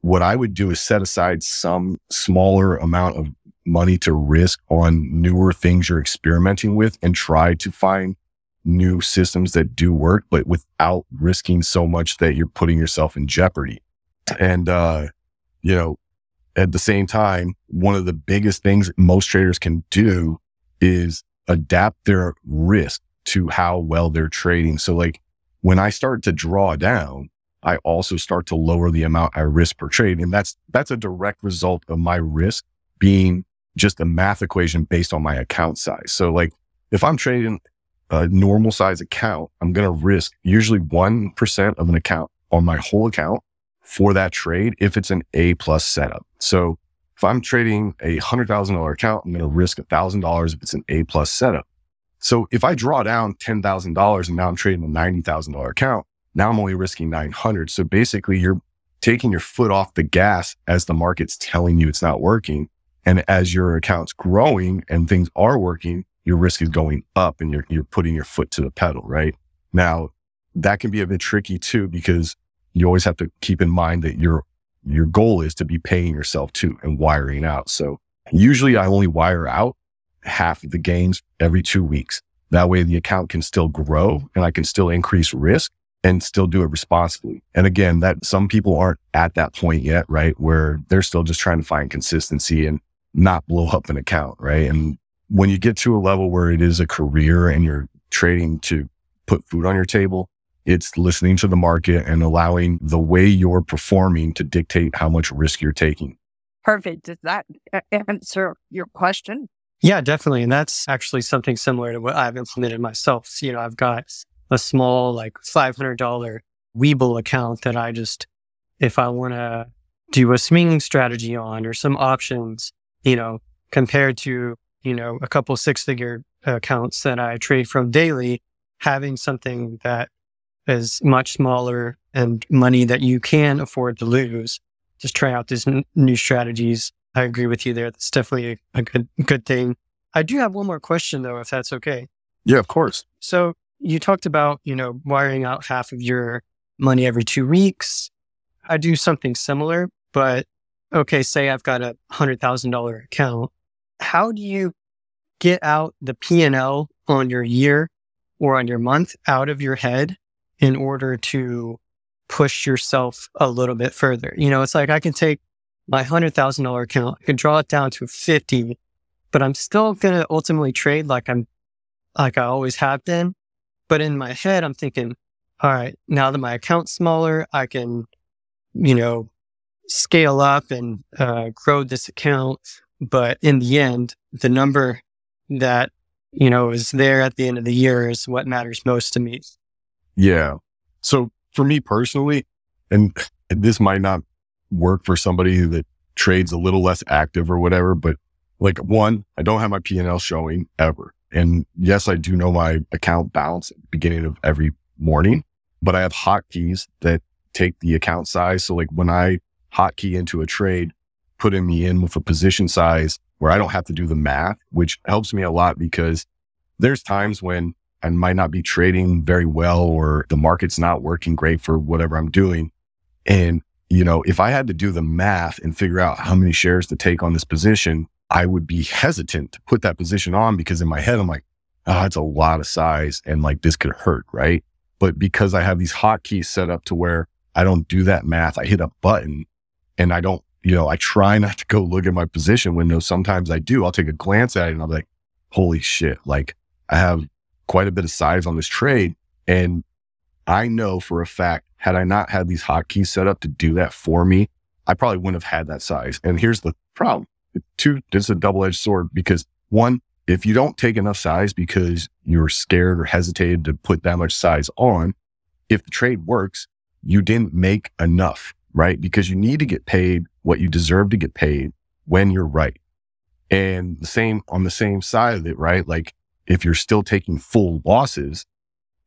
what I would do is set aside some smaller amount of money to risk on newer things you're experimenting with and try to find new systems that do work, but without risking so much that you're putting yourself in jeopardy. And, uh, you know, at the same time, one of the biggest things most traders can do is adapt their risk to how well they're trading. So like when I start to draw down, I also start to lower the amount I risk per trade. And that's, that's a direct result of my risk being just a math equation based on my account size. So like if I'm trading a normal size account, I'm going to risk usually 1% of an account on my whole account for that trade if it's an A plus setup. So if I'm trading a hundred thousand dollar account, I'm going to risk a thousand dollars if it's an A plus setup. So if I draw down $10,000 and now I'm trading a $90,000 account, now I'm only risking 900. So basically you're taking your foot off the gas as the market's telling you it's not working. And as your account's growing and things are working, your risk is going up and you're, you're putting your foot to the pedal, right? Now that can be a bit tricky too, because you always have to keep in mind that your, your goal is to be paying yourself too and wiring out. So usually I only wire out half of the gains every two weeks. That way the account can still grow and I can still increase risk and still do it responsibly. And again, that some people aren't at that point yet, right? Where they're still just trying to find consistency and not blow up an account, right? And when you get to a level where it is a career and you're trading to put food on your table, it's listening to the market and allowing the way you're performing to dictate how much risk you're taking. Perfect. Does that answer your question? Yeah, definitely. And that's actually something similar to what I've implemented myself. You know, I've got a small, like $500 Webull account that I just, if I want to do a swing strategy on or some options, you know, compared to you know, a couple six figure accounts that I trade from daily, having something that is much smaller and money that you can afford to lose. Just try out these n- new strategies. I agree with you there. That's definitely a, a good good thing. I do have one more question though, if that's okay. Yeah, of course. So you talked about, you know, wiring out half of your money every two weeks. I do something similar, but okay, say I've got a hundred thousand dollar account how do you get out the P&L on your year or on your month out of your head in order to push yourself a little bit further? You know, it's like I can take my $100,000 account, I can draw it down to 50, but I'm still going to ultimately trade like I'm, like I always have been. But in my head, I'm thinking, all right, now that my account's smaller, I can, you know, scale up and uh, grow this account but in the end, the number that, you know, is there at the end of the year is what matters most to me. Yeah. So for me personally, and this might not work for somebody that trades a little less active or whatever. But like one, I don't have my P&L showing ever. And yes, I do know my account balance at the beginning of every morning, but I have hotkeys that take the account size. So like when I hotkey into a trade, putting me in with a position size where I don't have to do the math, which helps me a lot because there's times when I might not be trading very well or the market's not working great for whatever I'm doing. And, you know, if I had to do the math and figure out how many shares to take on this position, I would be hesitant to put that position on because in my head, I'm like, ah, oh, it's a lot of size and like this could hurt. Right. But because I have these hotkeys set up to where I don't do that math, I hit a button and I don't, you know, I try not to go look at my position window. Sometimes I do. I'll take a glance at it and be like, holy shit. Like I have quite a bit of size on this trade. And I know for a fact, had I not had these hotkeys set up to do that for me, I probably wouldn't have had that size. And here's the problem. Two, is a double edged sword because one, if you don't take enough size because you're scared or hesitated to put that much size on, if the trade works, you didn't make enough, right? Because you need to get paid what you deserve to get paid when you're right. And the same on the same side of it, right? Like if you're still taking full losses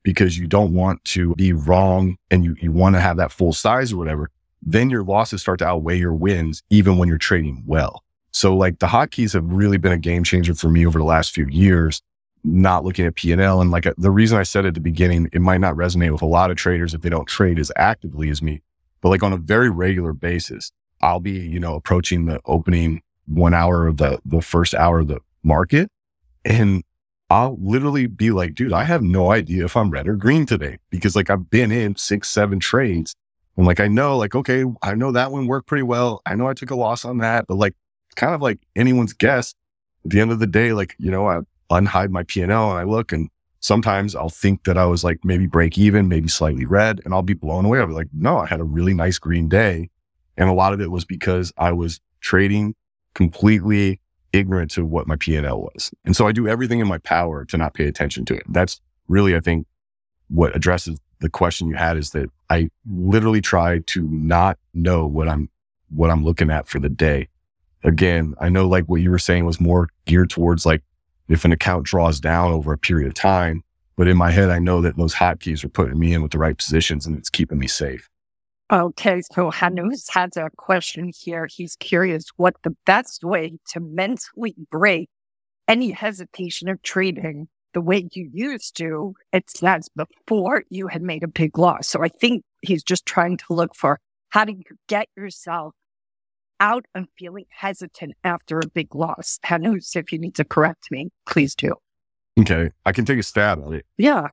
because you don't want to be wrong and you, you want to have that full size or whatever, then your losses start to outweigh your wins, even when you're trading well. So like the hotkeys have really been a game changer for me over the last few years, not looking at P&L. And like the reason I said at the beginning, it might not resonate with a lot of traders if they don't trade as actively as me, but like on a very regular basis, I'll be, you know, approaching the opening one hour of the, the first hour of the market. And I'll literally be like, dude, I have no idea if I'm red or green today because like I've been in six, seven trades. I'm like, I know, like, okay, I know that one worked pretty well. I know I took a loss on that, but like, kind of like anyone's guess. At the end of the day, like, you know, I unhide my P&L and I look and sometimes I'll think that I was like maybe break even, maybe slightly red and I'll be blown away. I'll be like, no, I had a really nice green day. And a lot of it was because I was trading completely ignorant to what my P&L was. And so I do everything in my power to not pay attention to it. That's really, I think, what addresses the question you had is that I literally try to not know what I'm, what I'm looking at for the day. Again, I know like what you were saying was more geared towards like if an account draws down over a period of time, but in my head, I know that those hotkeys are putting me in with the right positions and it's keeping me safe. Okay, so Hanus has a question here. He's curious what the best way to mentally break any hesitation of trading the way you used to. It says before you had made a big loss. So I think he's just trying to look for how do you get yourself out of feeling hesitant after a big loss. Hanus, if you need to correct me, please do. Okay, I can take a stab at it. Yeah.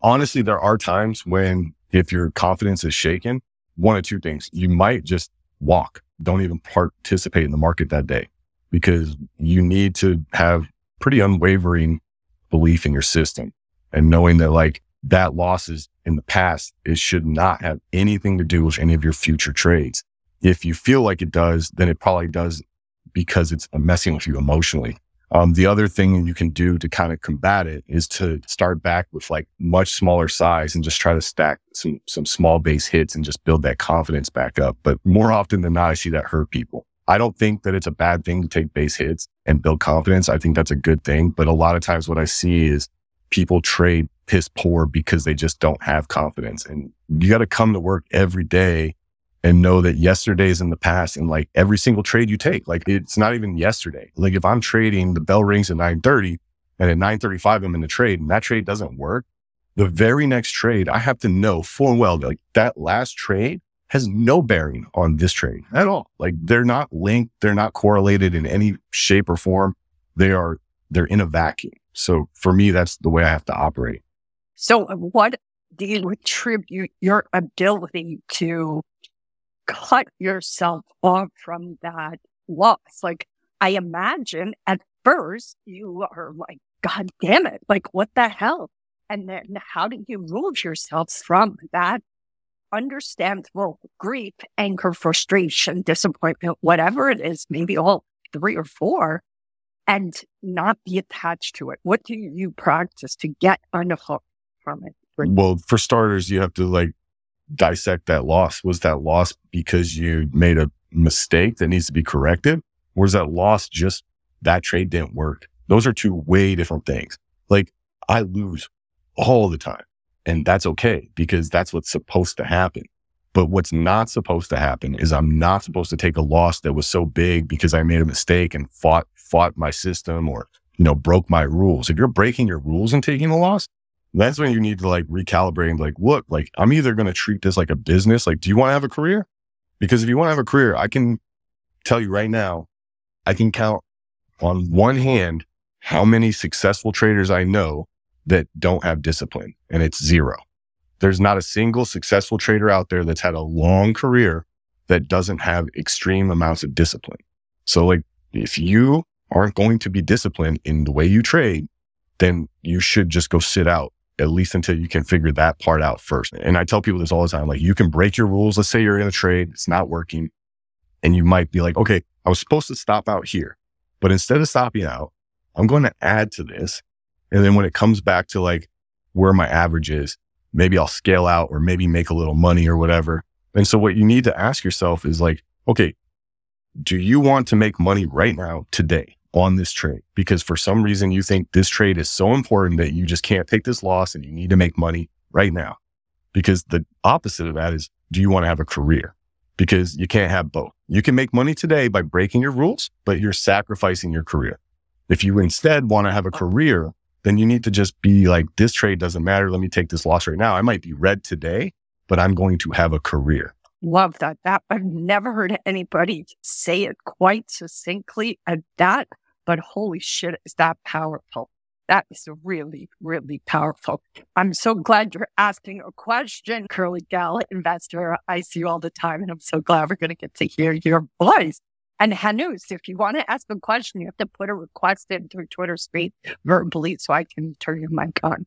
Honestly, there are times when if your confidence is shaken, one of two things. You might just walk, don't even participate in the market that day because you need to have pretty unwavering belief in your system and knowing that like that losses in the past, it should not have anything to do with any of your future trades. If you feel like it does, then it probably does because it's messing with you emotionally. Um, the other thing you can do to kind of combat it is to start back with like much smaller size and just try to stack some some small base hits and just build that confidence back up. But more often than not, I see that hurt people. I don't think that it's a bad thing to take base hits and build confidence. I think that's a good thing. But a lot of times what I see is people trade piss poor because they just don't have confidence. And you got to come to work every day and know that yesterday's in the past and like every single trade you take, like it's not even yesterday. Like if I'm trading, the bell rings at 930 and at 935, I'm in the trade and that trade doesn't work. The very next trade, I have to know full and well, like that last trade has no bearing on this trade at all. Like they're not linked. They're not correlated in any shape or form. They are, they're in a vacuum. So for me, that's the way I have to operate. So what do you attribute your ability to cut yourself off from that loss. Like, I imagine at first you are like, God damn it. Like, what the hell? And then how do you move yourself from that understandable grief, anger, frustration, disappointment, whatever it is, maybe all three or four, and not be attached to it? What do you practice to get unhooked from it? Well, for starters, you have to like dissect that loss. Was that loss because you made a mistake that needs to be corrected? Or is that loss just that trade didn't work? Those are two way different things. Like I lose all the time and that's okay because that's what's supposed to happen. But what's not supposed to happen is I'm not supposed to take a loss that was so big because I made a mistake and fought, fought my system or, you know, broke my rules. If you're breaking your rules and taking a loss, that's when you need to like recalibrate and like, look, like I'm either going to treat this like a business. Like, do you want to have a career? Because if you want to have a career, I can tell you right now, I can count on one hand how many successful traders I know that don't have discipline and it's zero. There's not a single successful trader out there that's had a long career that doesn't have extreme amounts of discipline. So like if you aren't going to be disciplined in the way you trade, then you should just go sit out at least until you can figure that part out first. And I tell people this all the time, like you can break your rules. Let's say you're in a trade, it's not working. And you might be like, okay, I was supposed to stop out here, but instead of stopping out, I'm going to add to this. And then when it comes back to like where my average is, maybe I'll scale out or maybe make a little money or whatever. And so what you need to ask yourself is like, okay, do you want to make money right now today on this trade? Because for some reason you think this trade is so important that you just can't take this loss and you need to make money right now. Because the opposite of that is, do you want to have a career? Because you can't have both. You can make money today by breaking your rules, but you're sacrificing your career. If you instead want to have a career then you need to just be like, this trade doesn't matter. Let me take this loss right now. I might be red today, but I'm going to have a career. Love that. That I've never heard anybody say it quite succinctly at that, but holy shit, is that powerful. That is really, really powerful. I'm so glad you're asking a question, Curly Gal investor. I see you all the time, and I'm so glad we're going to get to hear your voice. And Hanus, if you want to ask a question, you have to put a request in through Twitter Space verbally so I can turn your mic on.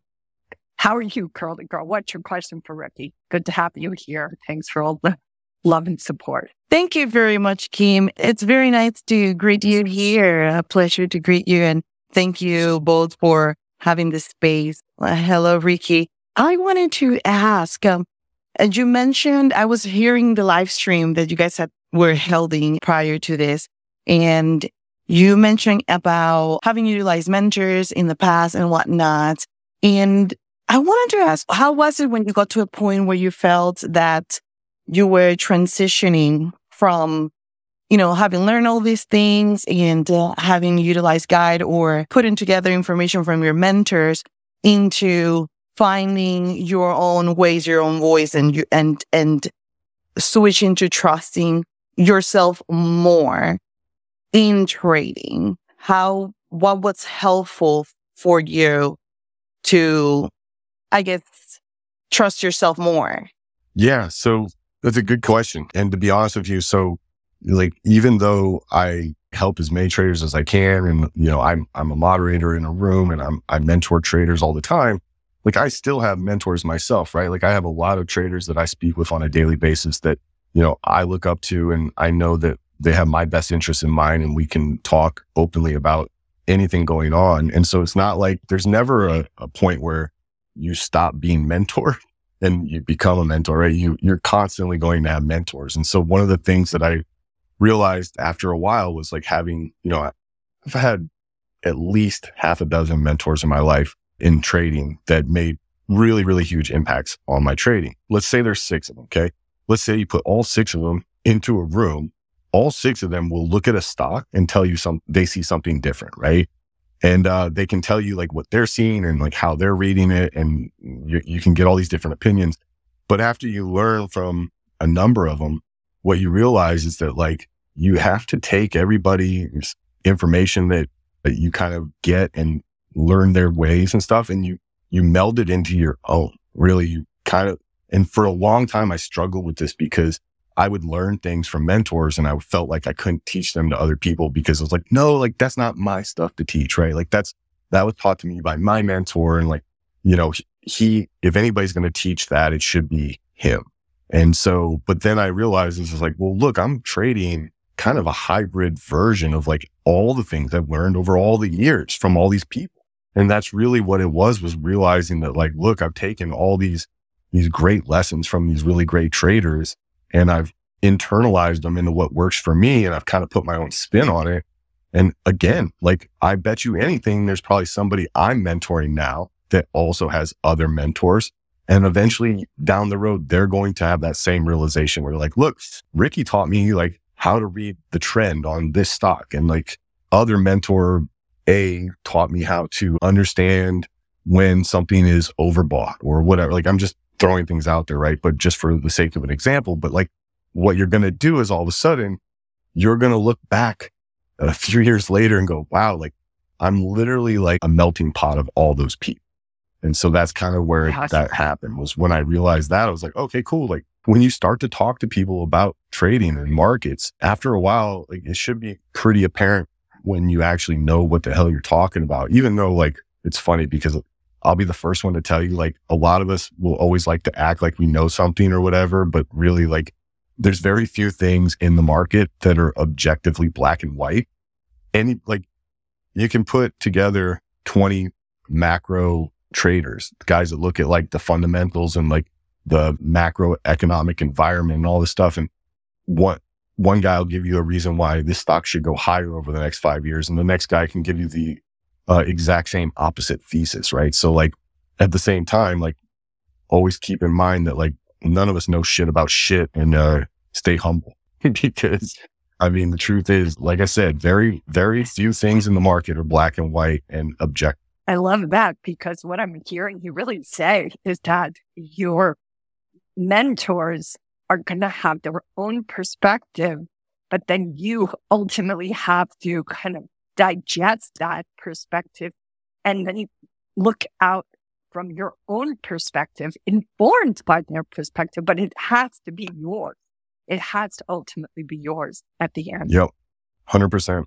How are you, Curly Girl? What's your question for Ricky? Good to have you here. Thanks for all the love and support. Thank you very much, Kim. It's very nice to greet you here. A pleasure to greet you. And thank you both for having this space. Uh, hello, Ricky. I wanted to ask, um, as you mentioned, I was hearing the live stream that you guys had were holding prior to this. And you mentioned about having utilized mentors in the past and whatnot. And I wanted to ask, how was it when you got to a point where you felt that you were transitioning from, you know, having learned all these things and uh, having utilized guide or putting together information from your mentors into finding your own ways, your own voice and you, and, and switching to trusting yourself more in trading? How, what was helpful for you to, I guess, trust yourself more? Yeah. So that's a good question. And to be honest with you, so like, even though I help as many traders as I can, and, you know, I'm, I'm a moderator in a room and I'm, I mentor traders all the time. Like I still have mentors myself, right? Like I have a lot of traders that I speak with on a daily basis that you know, I look up to and I know that they have my best interest in mind and we can talk openly about anything going on. And so it's not like there's never a, a point where you stop being mentored and you become a mentor, right? You, you're constantly going to have mentors. And so one of the things that I realized after a while was like having, you know, I've had at least half a dozen mentors in my life in trading that made really, really huge impacts on my trading. Let's say there's six of them. Okay let's say you put all six of them into a room, all six of them will look at a stock and tell you some, they see something different, right? And uh, they can tell you like what they're seeing and like how they're reading it. And you, you can get all these different opinions. But after you learn from a number of them, what you realize is that like you have to take everybody's information that, that you kind of get and learn their ways and stuff. And you, you meld it into your own. Really, you kind of and for a long time, I struggled with this because I would learn things from mentors and I felt like I couldn't teach them to other people because I was like, no, like that's not my stuff to teach, right? Like that's, that was taught to me by my mentor. And like, you know, he, if anybody's going to teach that, it should be him. And so, but then I realized this is like, well, look, I'm trading kind of a hybrid version of like all the things I've learned over all the years from all these people. And that's really what it was, was realizing that like, look, I've taken all these these great lessons from these really great traders and I've internalized them into what works for me. And I've kind of put my own spin on it. And again, like I bet you anything, there's probably somebody I'm mentoring now that also has other mentors. And eventually down the road, they're going to have that same realization where like, look, Ricky taught me like how to read the trend on this stock. And like other mentor A taught me how to understand when something is overbought or whatever. Like I'm just throwing things out there, right? But just for the sake of an example, but like what you're going to do is all of a sudden you're going to look back a few years later and go, wow, like I'm literally like a melting pot of all those people. And so that's kind of where that happened was when I realized that I was like, okay, cool. Like when you start to talk to people about trading and markets, after a while, like it should be pretty apparent when you actually know what the hell you're talking about, even though like it's funny because I'll be the first one to tell you, like a lot of us will always like to act like we know something or whatever, but really like there's very few things in the market that are objectively black and white. Any like you can put together 20 macro traders, guys that look at like the fundamentals and like the macroeconomic environment and all this stuff. And one, one guy will give you a reason why this stock should go higher over the next five years. And the next guy can give you the uh, exact same opposite thesis. Right. So like at the same time, like always keep in mind that like none of us know shit about shit and, uh, stay humble because I mean, the truth is, like I said, very, very few things in the market are black and white and objective. I love that because what I'm hearing you really say is that your mentors are going to have their own perspective, but then you ultimately have to kind of digest that perspective and then you look out from your own perspective, informed by their perspective, but it has to be yours. It has to ultimately be yours at the end. Yep. 100%.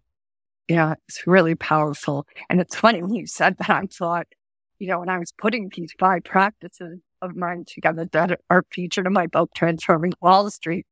Yeah, it's really powerful. And it's funny when you said that, I thought, you know, when I was putting these five practices of mine together that are featured in my book, Transforming Wall Street,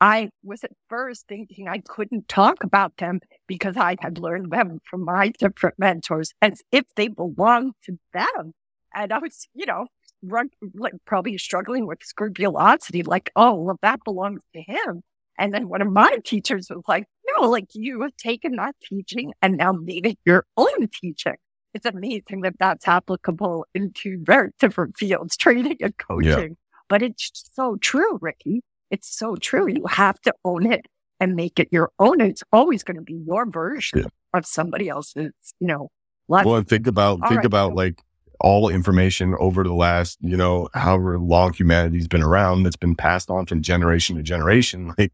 I was at first thinking I couldn't talk about them because I had learned them from my different mentors as if they belonged to them. And I was, you know, run, like probably struggling with scrupulosity, like, oh, well, that belongs to him. And then one of my teachers was like, no, like you have taken that teaching and now made it your own teaching. It's amazing that that's applicable into very different fields, training and coaching. Yeah. But it's so true, Ricky. It's so true. You have to own it and make it your own. It's always going to be your version yeah. of somebody else's, you know. Lesson. Well, and think about All think right. about like all information over the last, you know, however long humanity's been around that's been passed on from generation to generation. Like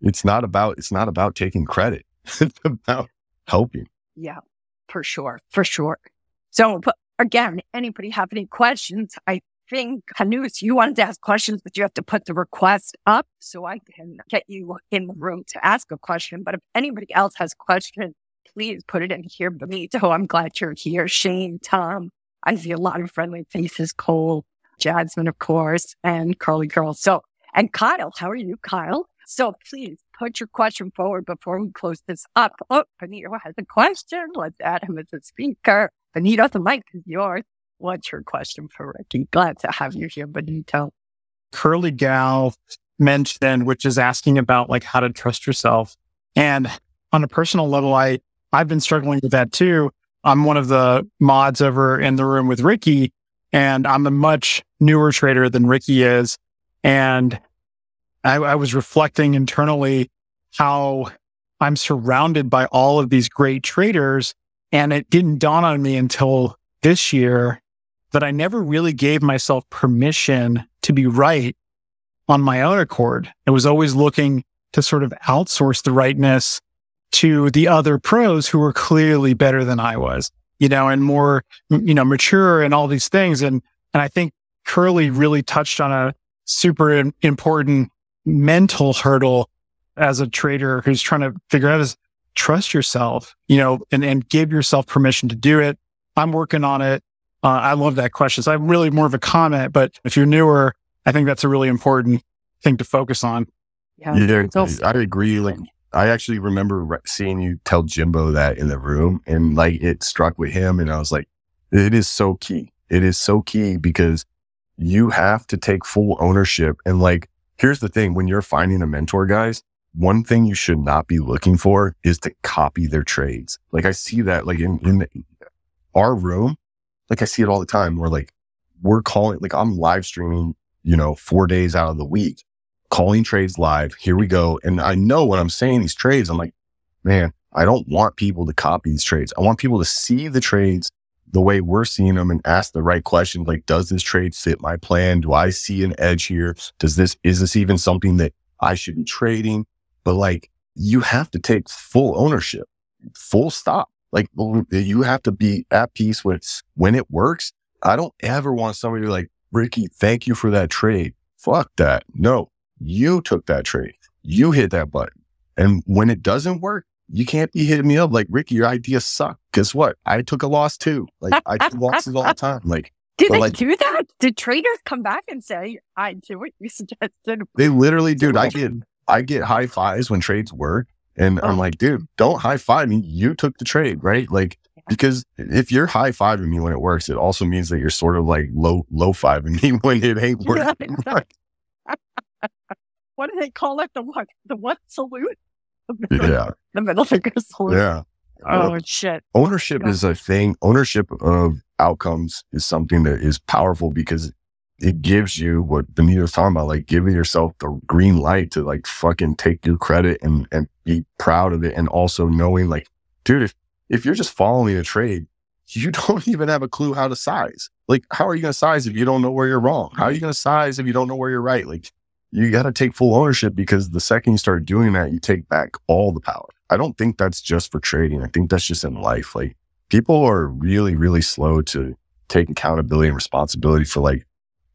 it's not about, it's not about taking credit. it's about helping. Yeah, for sure. For sure. So again, anybody have any questions? I think Hanus, you wanted to ask questions, but you have to put the request up so I can get you in the room to ask a question. But if anybody else has questions, please put it in here. Benito, I'm glad you're here. Shane, Tom, I see a lot of friendly faces, Cole, Jasmine, of course, and Curly Girl. So, and Kyle, how are you, Kyle? So please put your question forward before we close this up. Oh, Benito has a question. Let's add him as a speaker. Benito, the mic is yours. What's your question for Ricky? Glad to have you here, Benito. Curly Gal mentioned, which is asking about like how to trust yourself. And on a personal level, I, I've been struggling with that too. I'm one of the mods over in the room with Ricky, and I'm a much newer trader than Ricky is. And I, I was reflecting internally how I'm surrounded by all of these great traders. And it didn't dawn on me until this year that I never really gave myself permission to be right on my own accord. I was always looking to sort of outsource the rightness to the other pros who were clearly better than I was, you know, and more, you know, mature and all these things. And, and I think Curly really touched on a super important mental hurdle as a trader who's trying to figure out is trust yourself, you know, and, and give yourself permission to do it. I'm working on it. Uh, I love that question. So I'm really more of a comment, but if you're newer, I think that's a really important thing to focus on. Yeah, yeah I agree. Like I actually remember seeing you tell Jimbo that in the room and like it struck with him. And I was like, it is so key. It is so key because you have to take full ownership. And like, here's the thing when you're finding a mentor, guys, one thing you should not be looking for is to copy their trades. Like I see that like in, in our room, like I see it all the time where like we're calling, like I'm live streaming, you know, four days out of the week, calling trades live. Here we go. And I know when I'm saying these trades, I'm like, man, I don't want people to copy these trades. I want people to see the trades the way we're seeing them and ask the right questions. Like, does this trade fit my plan? Do I see an edge here? Does this, is this even something that I should be trading? But like, you have to take full ownership, full stop. Like you have to be at peace with when it works. I don't ever want somebody to like, Ricky, thank you for that trade. Fuck that. No, you took that trade. You hit that button. And when it doesn't work, you can't be hitting me up like, Ricky, your idea sucked. Guess what? I took a loss too. Like I take losses all the time. Like, did they like, do that? Did traders come back and say, I do what you suggested? They literally, dude, I get, I get high fives when trades work. And oh. I'm like, dude, don't high five me. You took the trade, right? Like, because if you're high fiving me when it works, it also means that you're sort of like low, low fiving me when it ain't working. what do they call it? The what? The what salute? yeah. The middle finger salute. Yeah. Oh well, shit. Ownership is a thing. Ownership of outcomes is something that is powerful because it gives you what Benito was talking about, like giving yourself the green light to like fucking take your credit and, and be proud of it. And also knowing like, dude, if, if you're just following a trade, you don't even have a clue how to size. Like, how are you going to size if you don't know where you're wrong? How are you going to size if you don't know where you're right? Like, you got to take full ownership because the second you start doing that, you take back all the power. I don't think that's just for trading. I think that's just in life. Like, people are really, really slow to take accountability and responsibility for like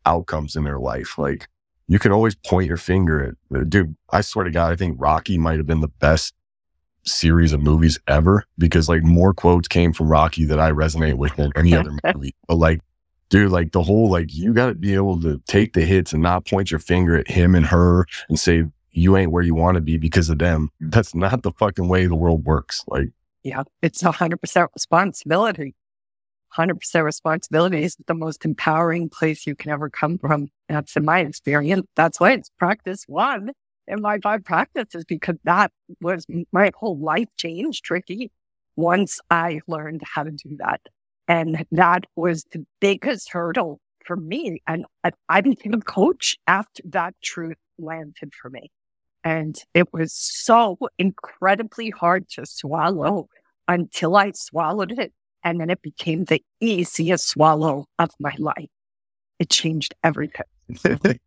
outcomes in their life. Like, you can always point your finger at, uh, dude, I swear to God, I think Rocky might have been the best series of movies ever because like more quotes came from Rocky that I resonate with than any other movie. But like, dude, like the whole, like, you got to be able to take the hits and not point your finger at him and her and say, you ain't where you want to be because of them. That's not the fucking way the world works. Like, yeah, it's a hundred percent responsibility. 100% responsibility is the most empowering place you can ever come from. That's in my experience. That's why it's practice one in my five practices because that was my whole life changed, Ricky, once I learned how to do that. And that was the biggest hurdle for me. And I became a coach after that truth landed for me. And it was so incredibly hard to swallow until I swallowed it and then it became the easiest swallow of my life. It changed everything.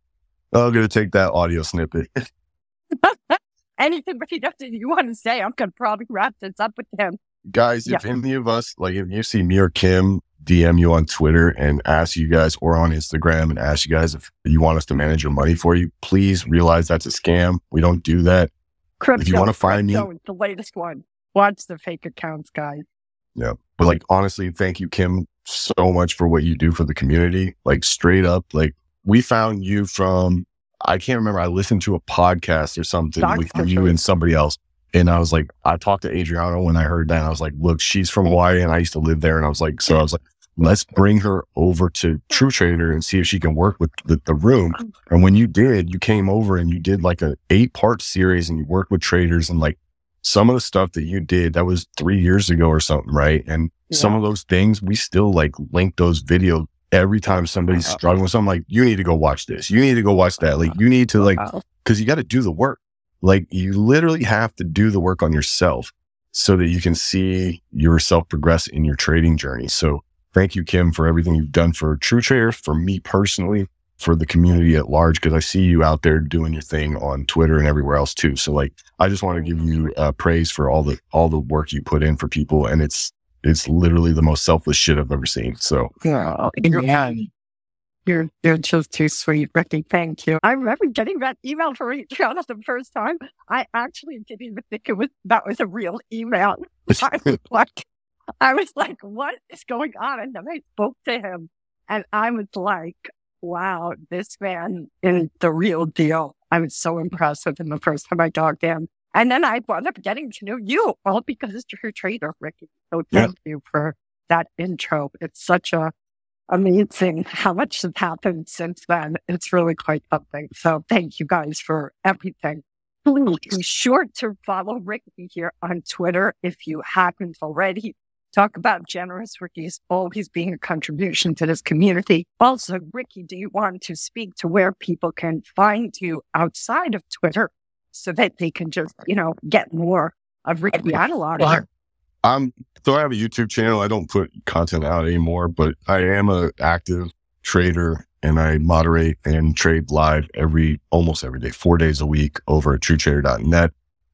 I'm going to take that audio snippet. Anything but you want to say, I'm going to probably wrap this up with him. Guys, yeah. if any of us, like if you see me or Kim DM you on Twitter and ask you guys or on Instagram and ask you guys if you want us to manage your money for you, please realize that's a scam. We don't do that. Crypto, if you want to find me, the latest one. Watch the fake accounts, guys. Yeah. But like, honestly, thank you, Kim, so much for what you do for the community. Like, straight up, like, we found you from, I can't remember. I listened to a podcast or something That's with you sure. and somebody else. And I was like, I talked to Adriana when I heard that. I was like, look, she's from Hawaii and I used to live there. And I was like, so I was like, let's bring her over to True Trader and see if she can work with the, the room. Mm. And when you did, you came over and you did like a eight part series and you worked with traders and like some of the stuff that you did that was three years ago or something, right? And yeah. some of those things we still like link those videos every time somebody's wow. struggling with something. Like you need to go watch this. You need to go watch that. Like you need to like because you got to do the work. Like you literally have to do the work on yourself so that you can see yourself progress in your trading journey. So thank you, Kim, for everything you've done for True Trader, for me personally, for the community at large because I see you out there doing your thing on Twitter and everywhere else too. So like, I just want to give you uh, praise for all the all the work you put in for people, and it's it's literally the most selfless shit I've ever seen. So yeah, you're, you're you're just too sweet, Ricky. Thank you. I remember getting that email from Adriana the first time. I actually didn't even think it was that was a real email. I was like, I was like, what is going on? And then I spoke to him, and I was like, wow, this man is the real deal. I was so impressed with him the first time I talked to him. And then I wound up getting to know you all because you're a trader, Ricky. So thank yeah. you for that intro. It's such a, amazing how much has happened since then. It's really quite something. So thank you guys for everything. Please be sure to follow Ricky here on Twitter if you haven't already. Talk about generous Ricky's always being a contribution to this community. Also, Ricky, do you want to speak to where people can find you outside of Twitter so that they can just, you know, get more of Ricky Analog? Um, so I have a YouTube channel. I don't put content out anymore, but I am a active trader and I moderate and trade live every, almost every day, four days a week over at truetrader.net.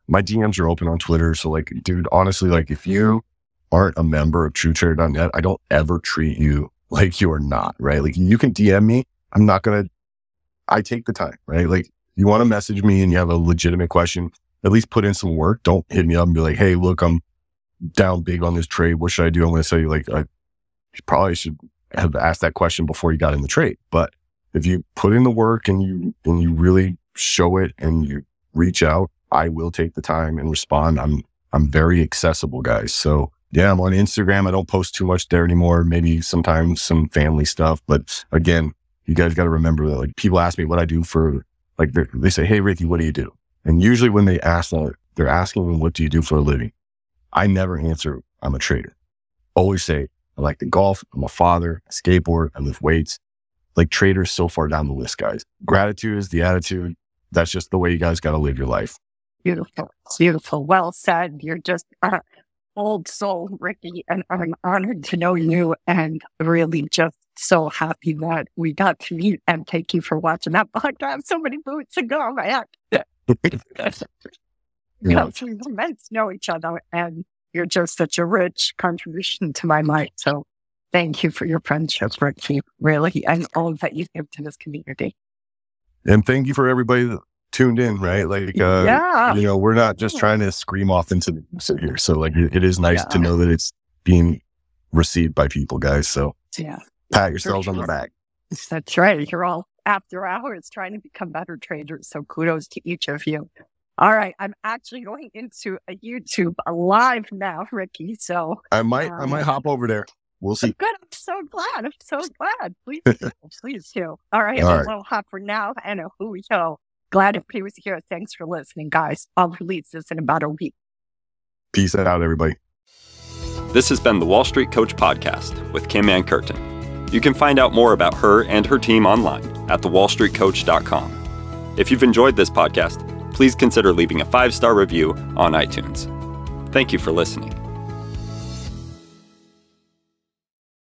My DMs are open on Twitter. So like, dude, honestly, like if you aren't a member of truetrader.net, I don't ever treat you like you are not, right? Like you can DM me. I'm not going to, I take the time, right? Like you want to message me and you have a legitimate question, at least put in some work. Don't hit me up and be like, Hey, look, I'm down big on this trade. What should I do? I'm going to you like, I probably should have asked that question before you got in the trade. But if you put in the work and you, and you really show it and you reach out, I will take the time and respond. I'm, I'm very accessible guys. So yeah, I'm on Instagram. I don't post too much there anymore. Maybe sometimes some family stuff. But again, you guys got to remember that like people ask me what I do for, like they say, Hey, Ricky, what do you do? And usually when they ask that, they're asking what do you do for a living? I never answer, I'm a trader. Always say, I like to golf. I'm a father, I skateboard, I lift weights. Like traders so far down the list, guys. Gratitude is the attitude. That's just the way you guys got to live your life. Beautiful. Beautiful. Well said. You're just uh, old soul, Ricky, and I'm honored to know you and really just so happy that we got to meet and thank you for watching that podcast so many boots to go. ago, man. you know, we were meant to know each other and you're just such a rich contribution to my life. So thank you for your friendship, Ricky, really, and all that you give to this community. And thank you for everybody that tuned in, right? Like, uh, yeah. you know, we're not just trying to scream off into the music here. So like, it, it is nice yeah. to know that it's being received by people, guys. So yeah, pat yourselves on the back. That's right. You're all after hours trying to become better traders. So kudos to each of you. All right, I'm actually going into a YouTube live now, Ricky. So I might, um, I might hop over there. We'll see. Good. I'm so glad. I'm so glad. Please, do. please do. All right, All right. hop for now. And who we go. Glad he was here. Thanks for listening, guys. I'll release this in about a week. Peace out, everybody. This has been the Wall Street Coach Podcast with Kim Ann Curtin. You can find out more about her and her team online at thewallstreetcoach.com. If you've enjoyed this podcast, please consider leaving a five star review on iTunes. Thank you for listening.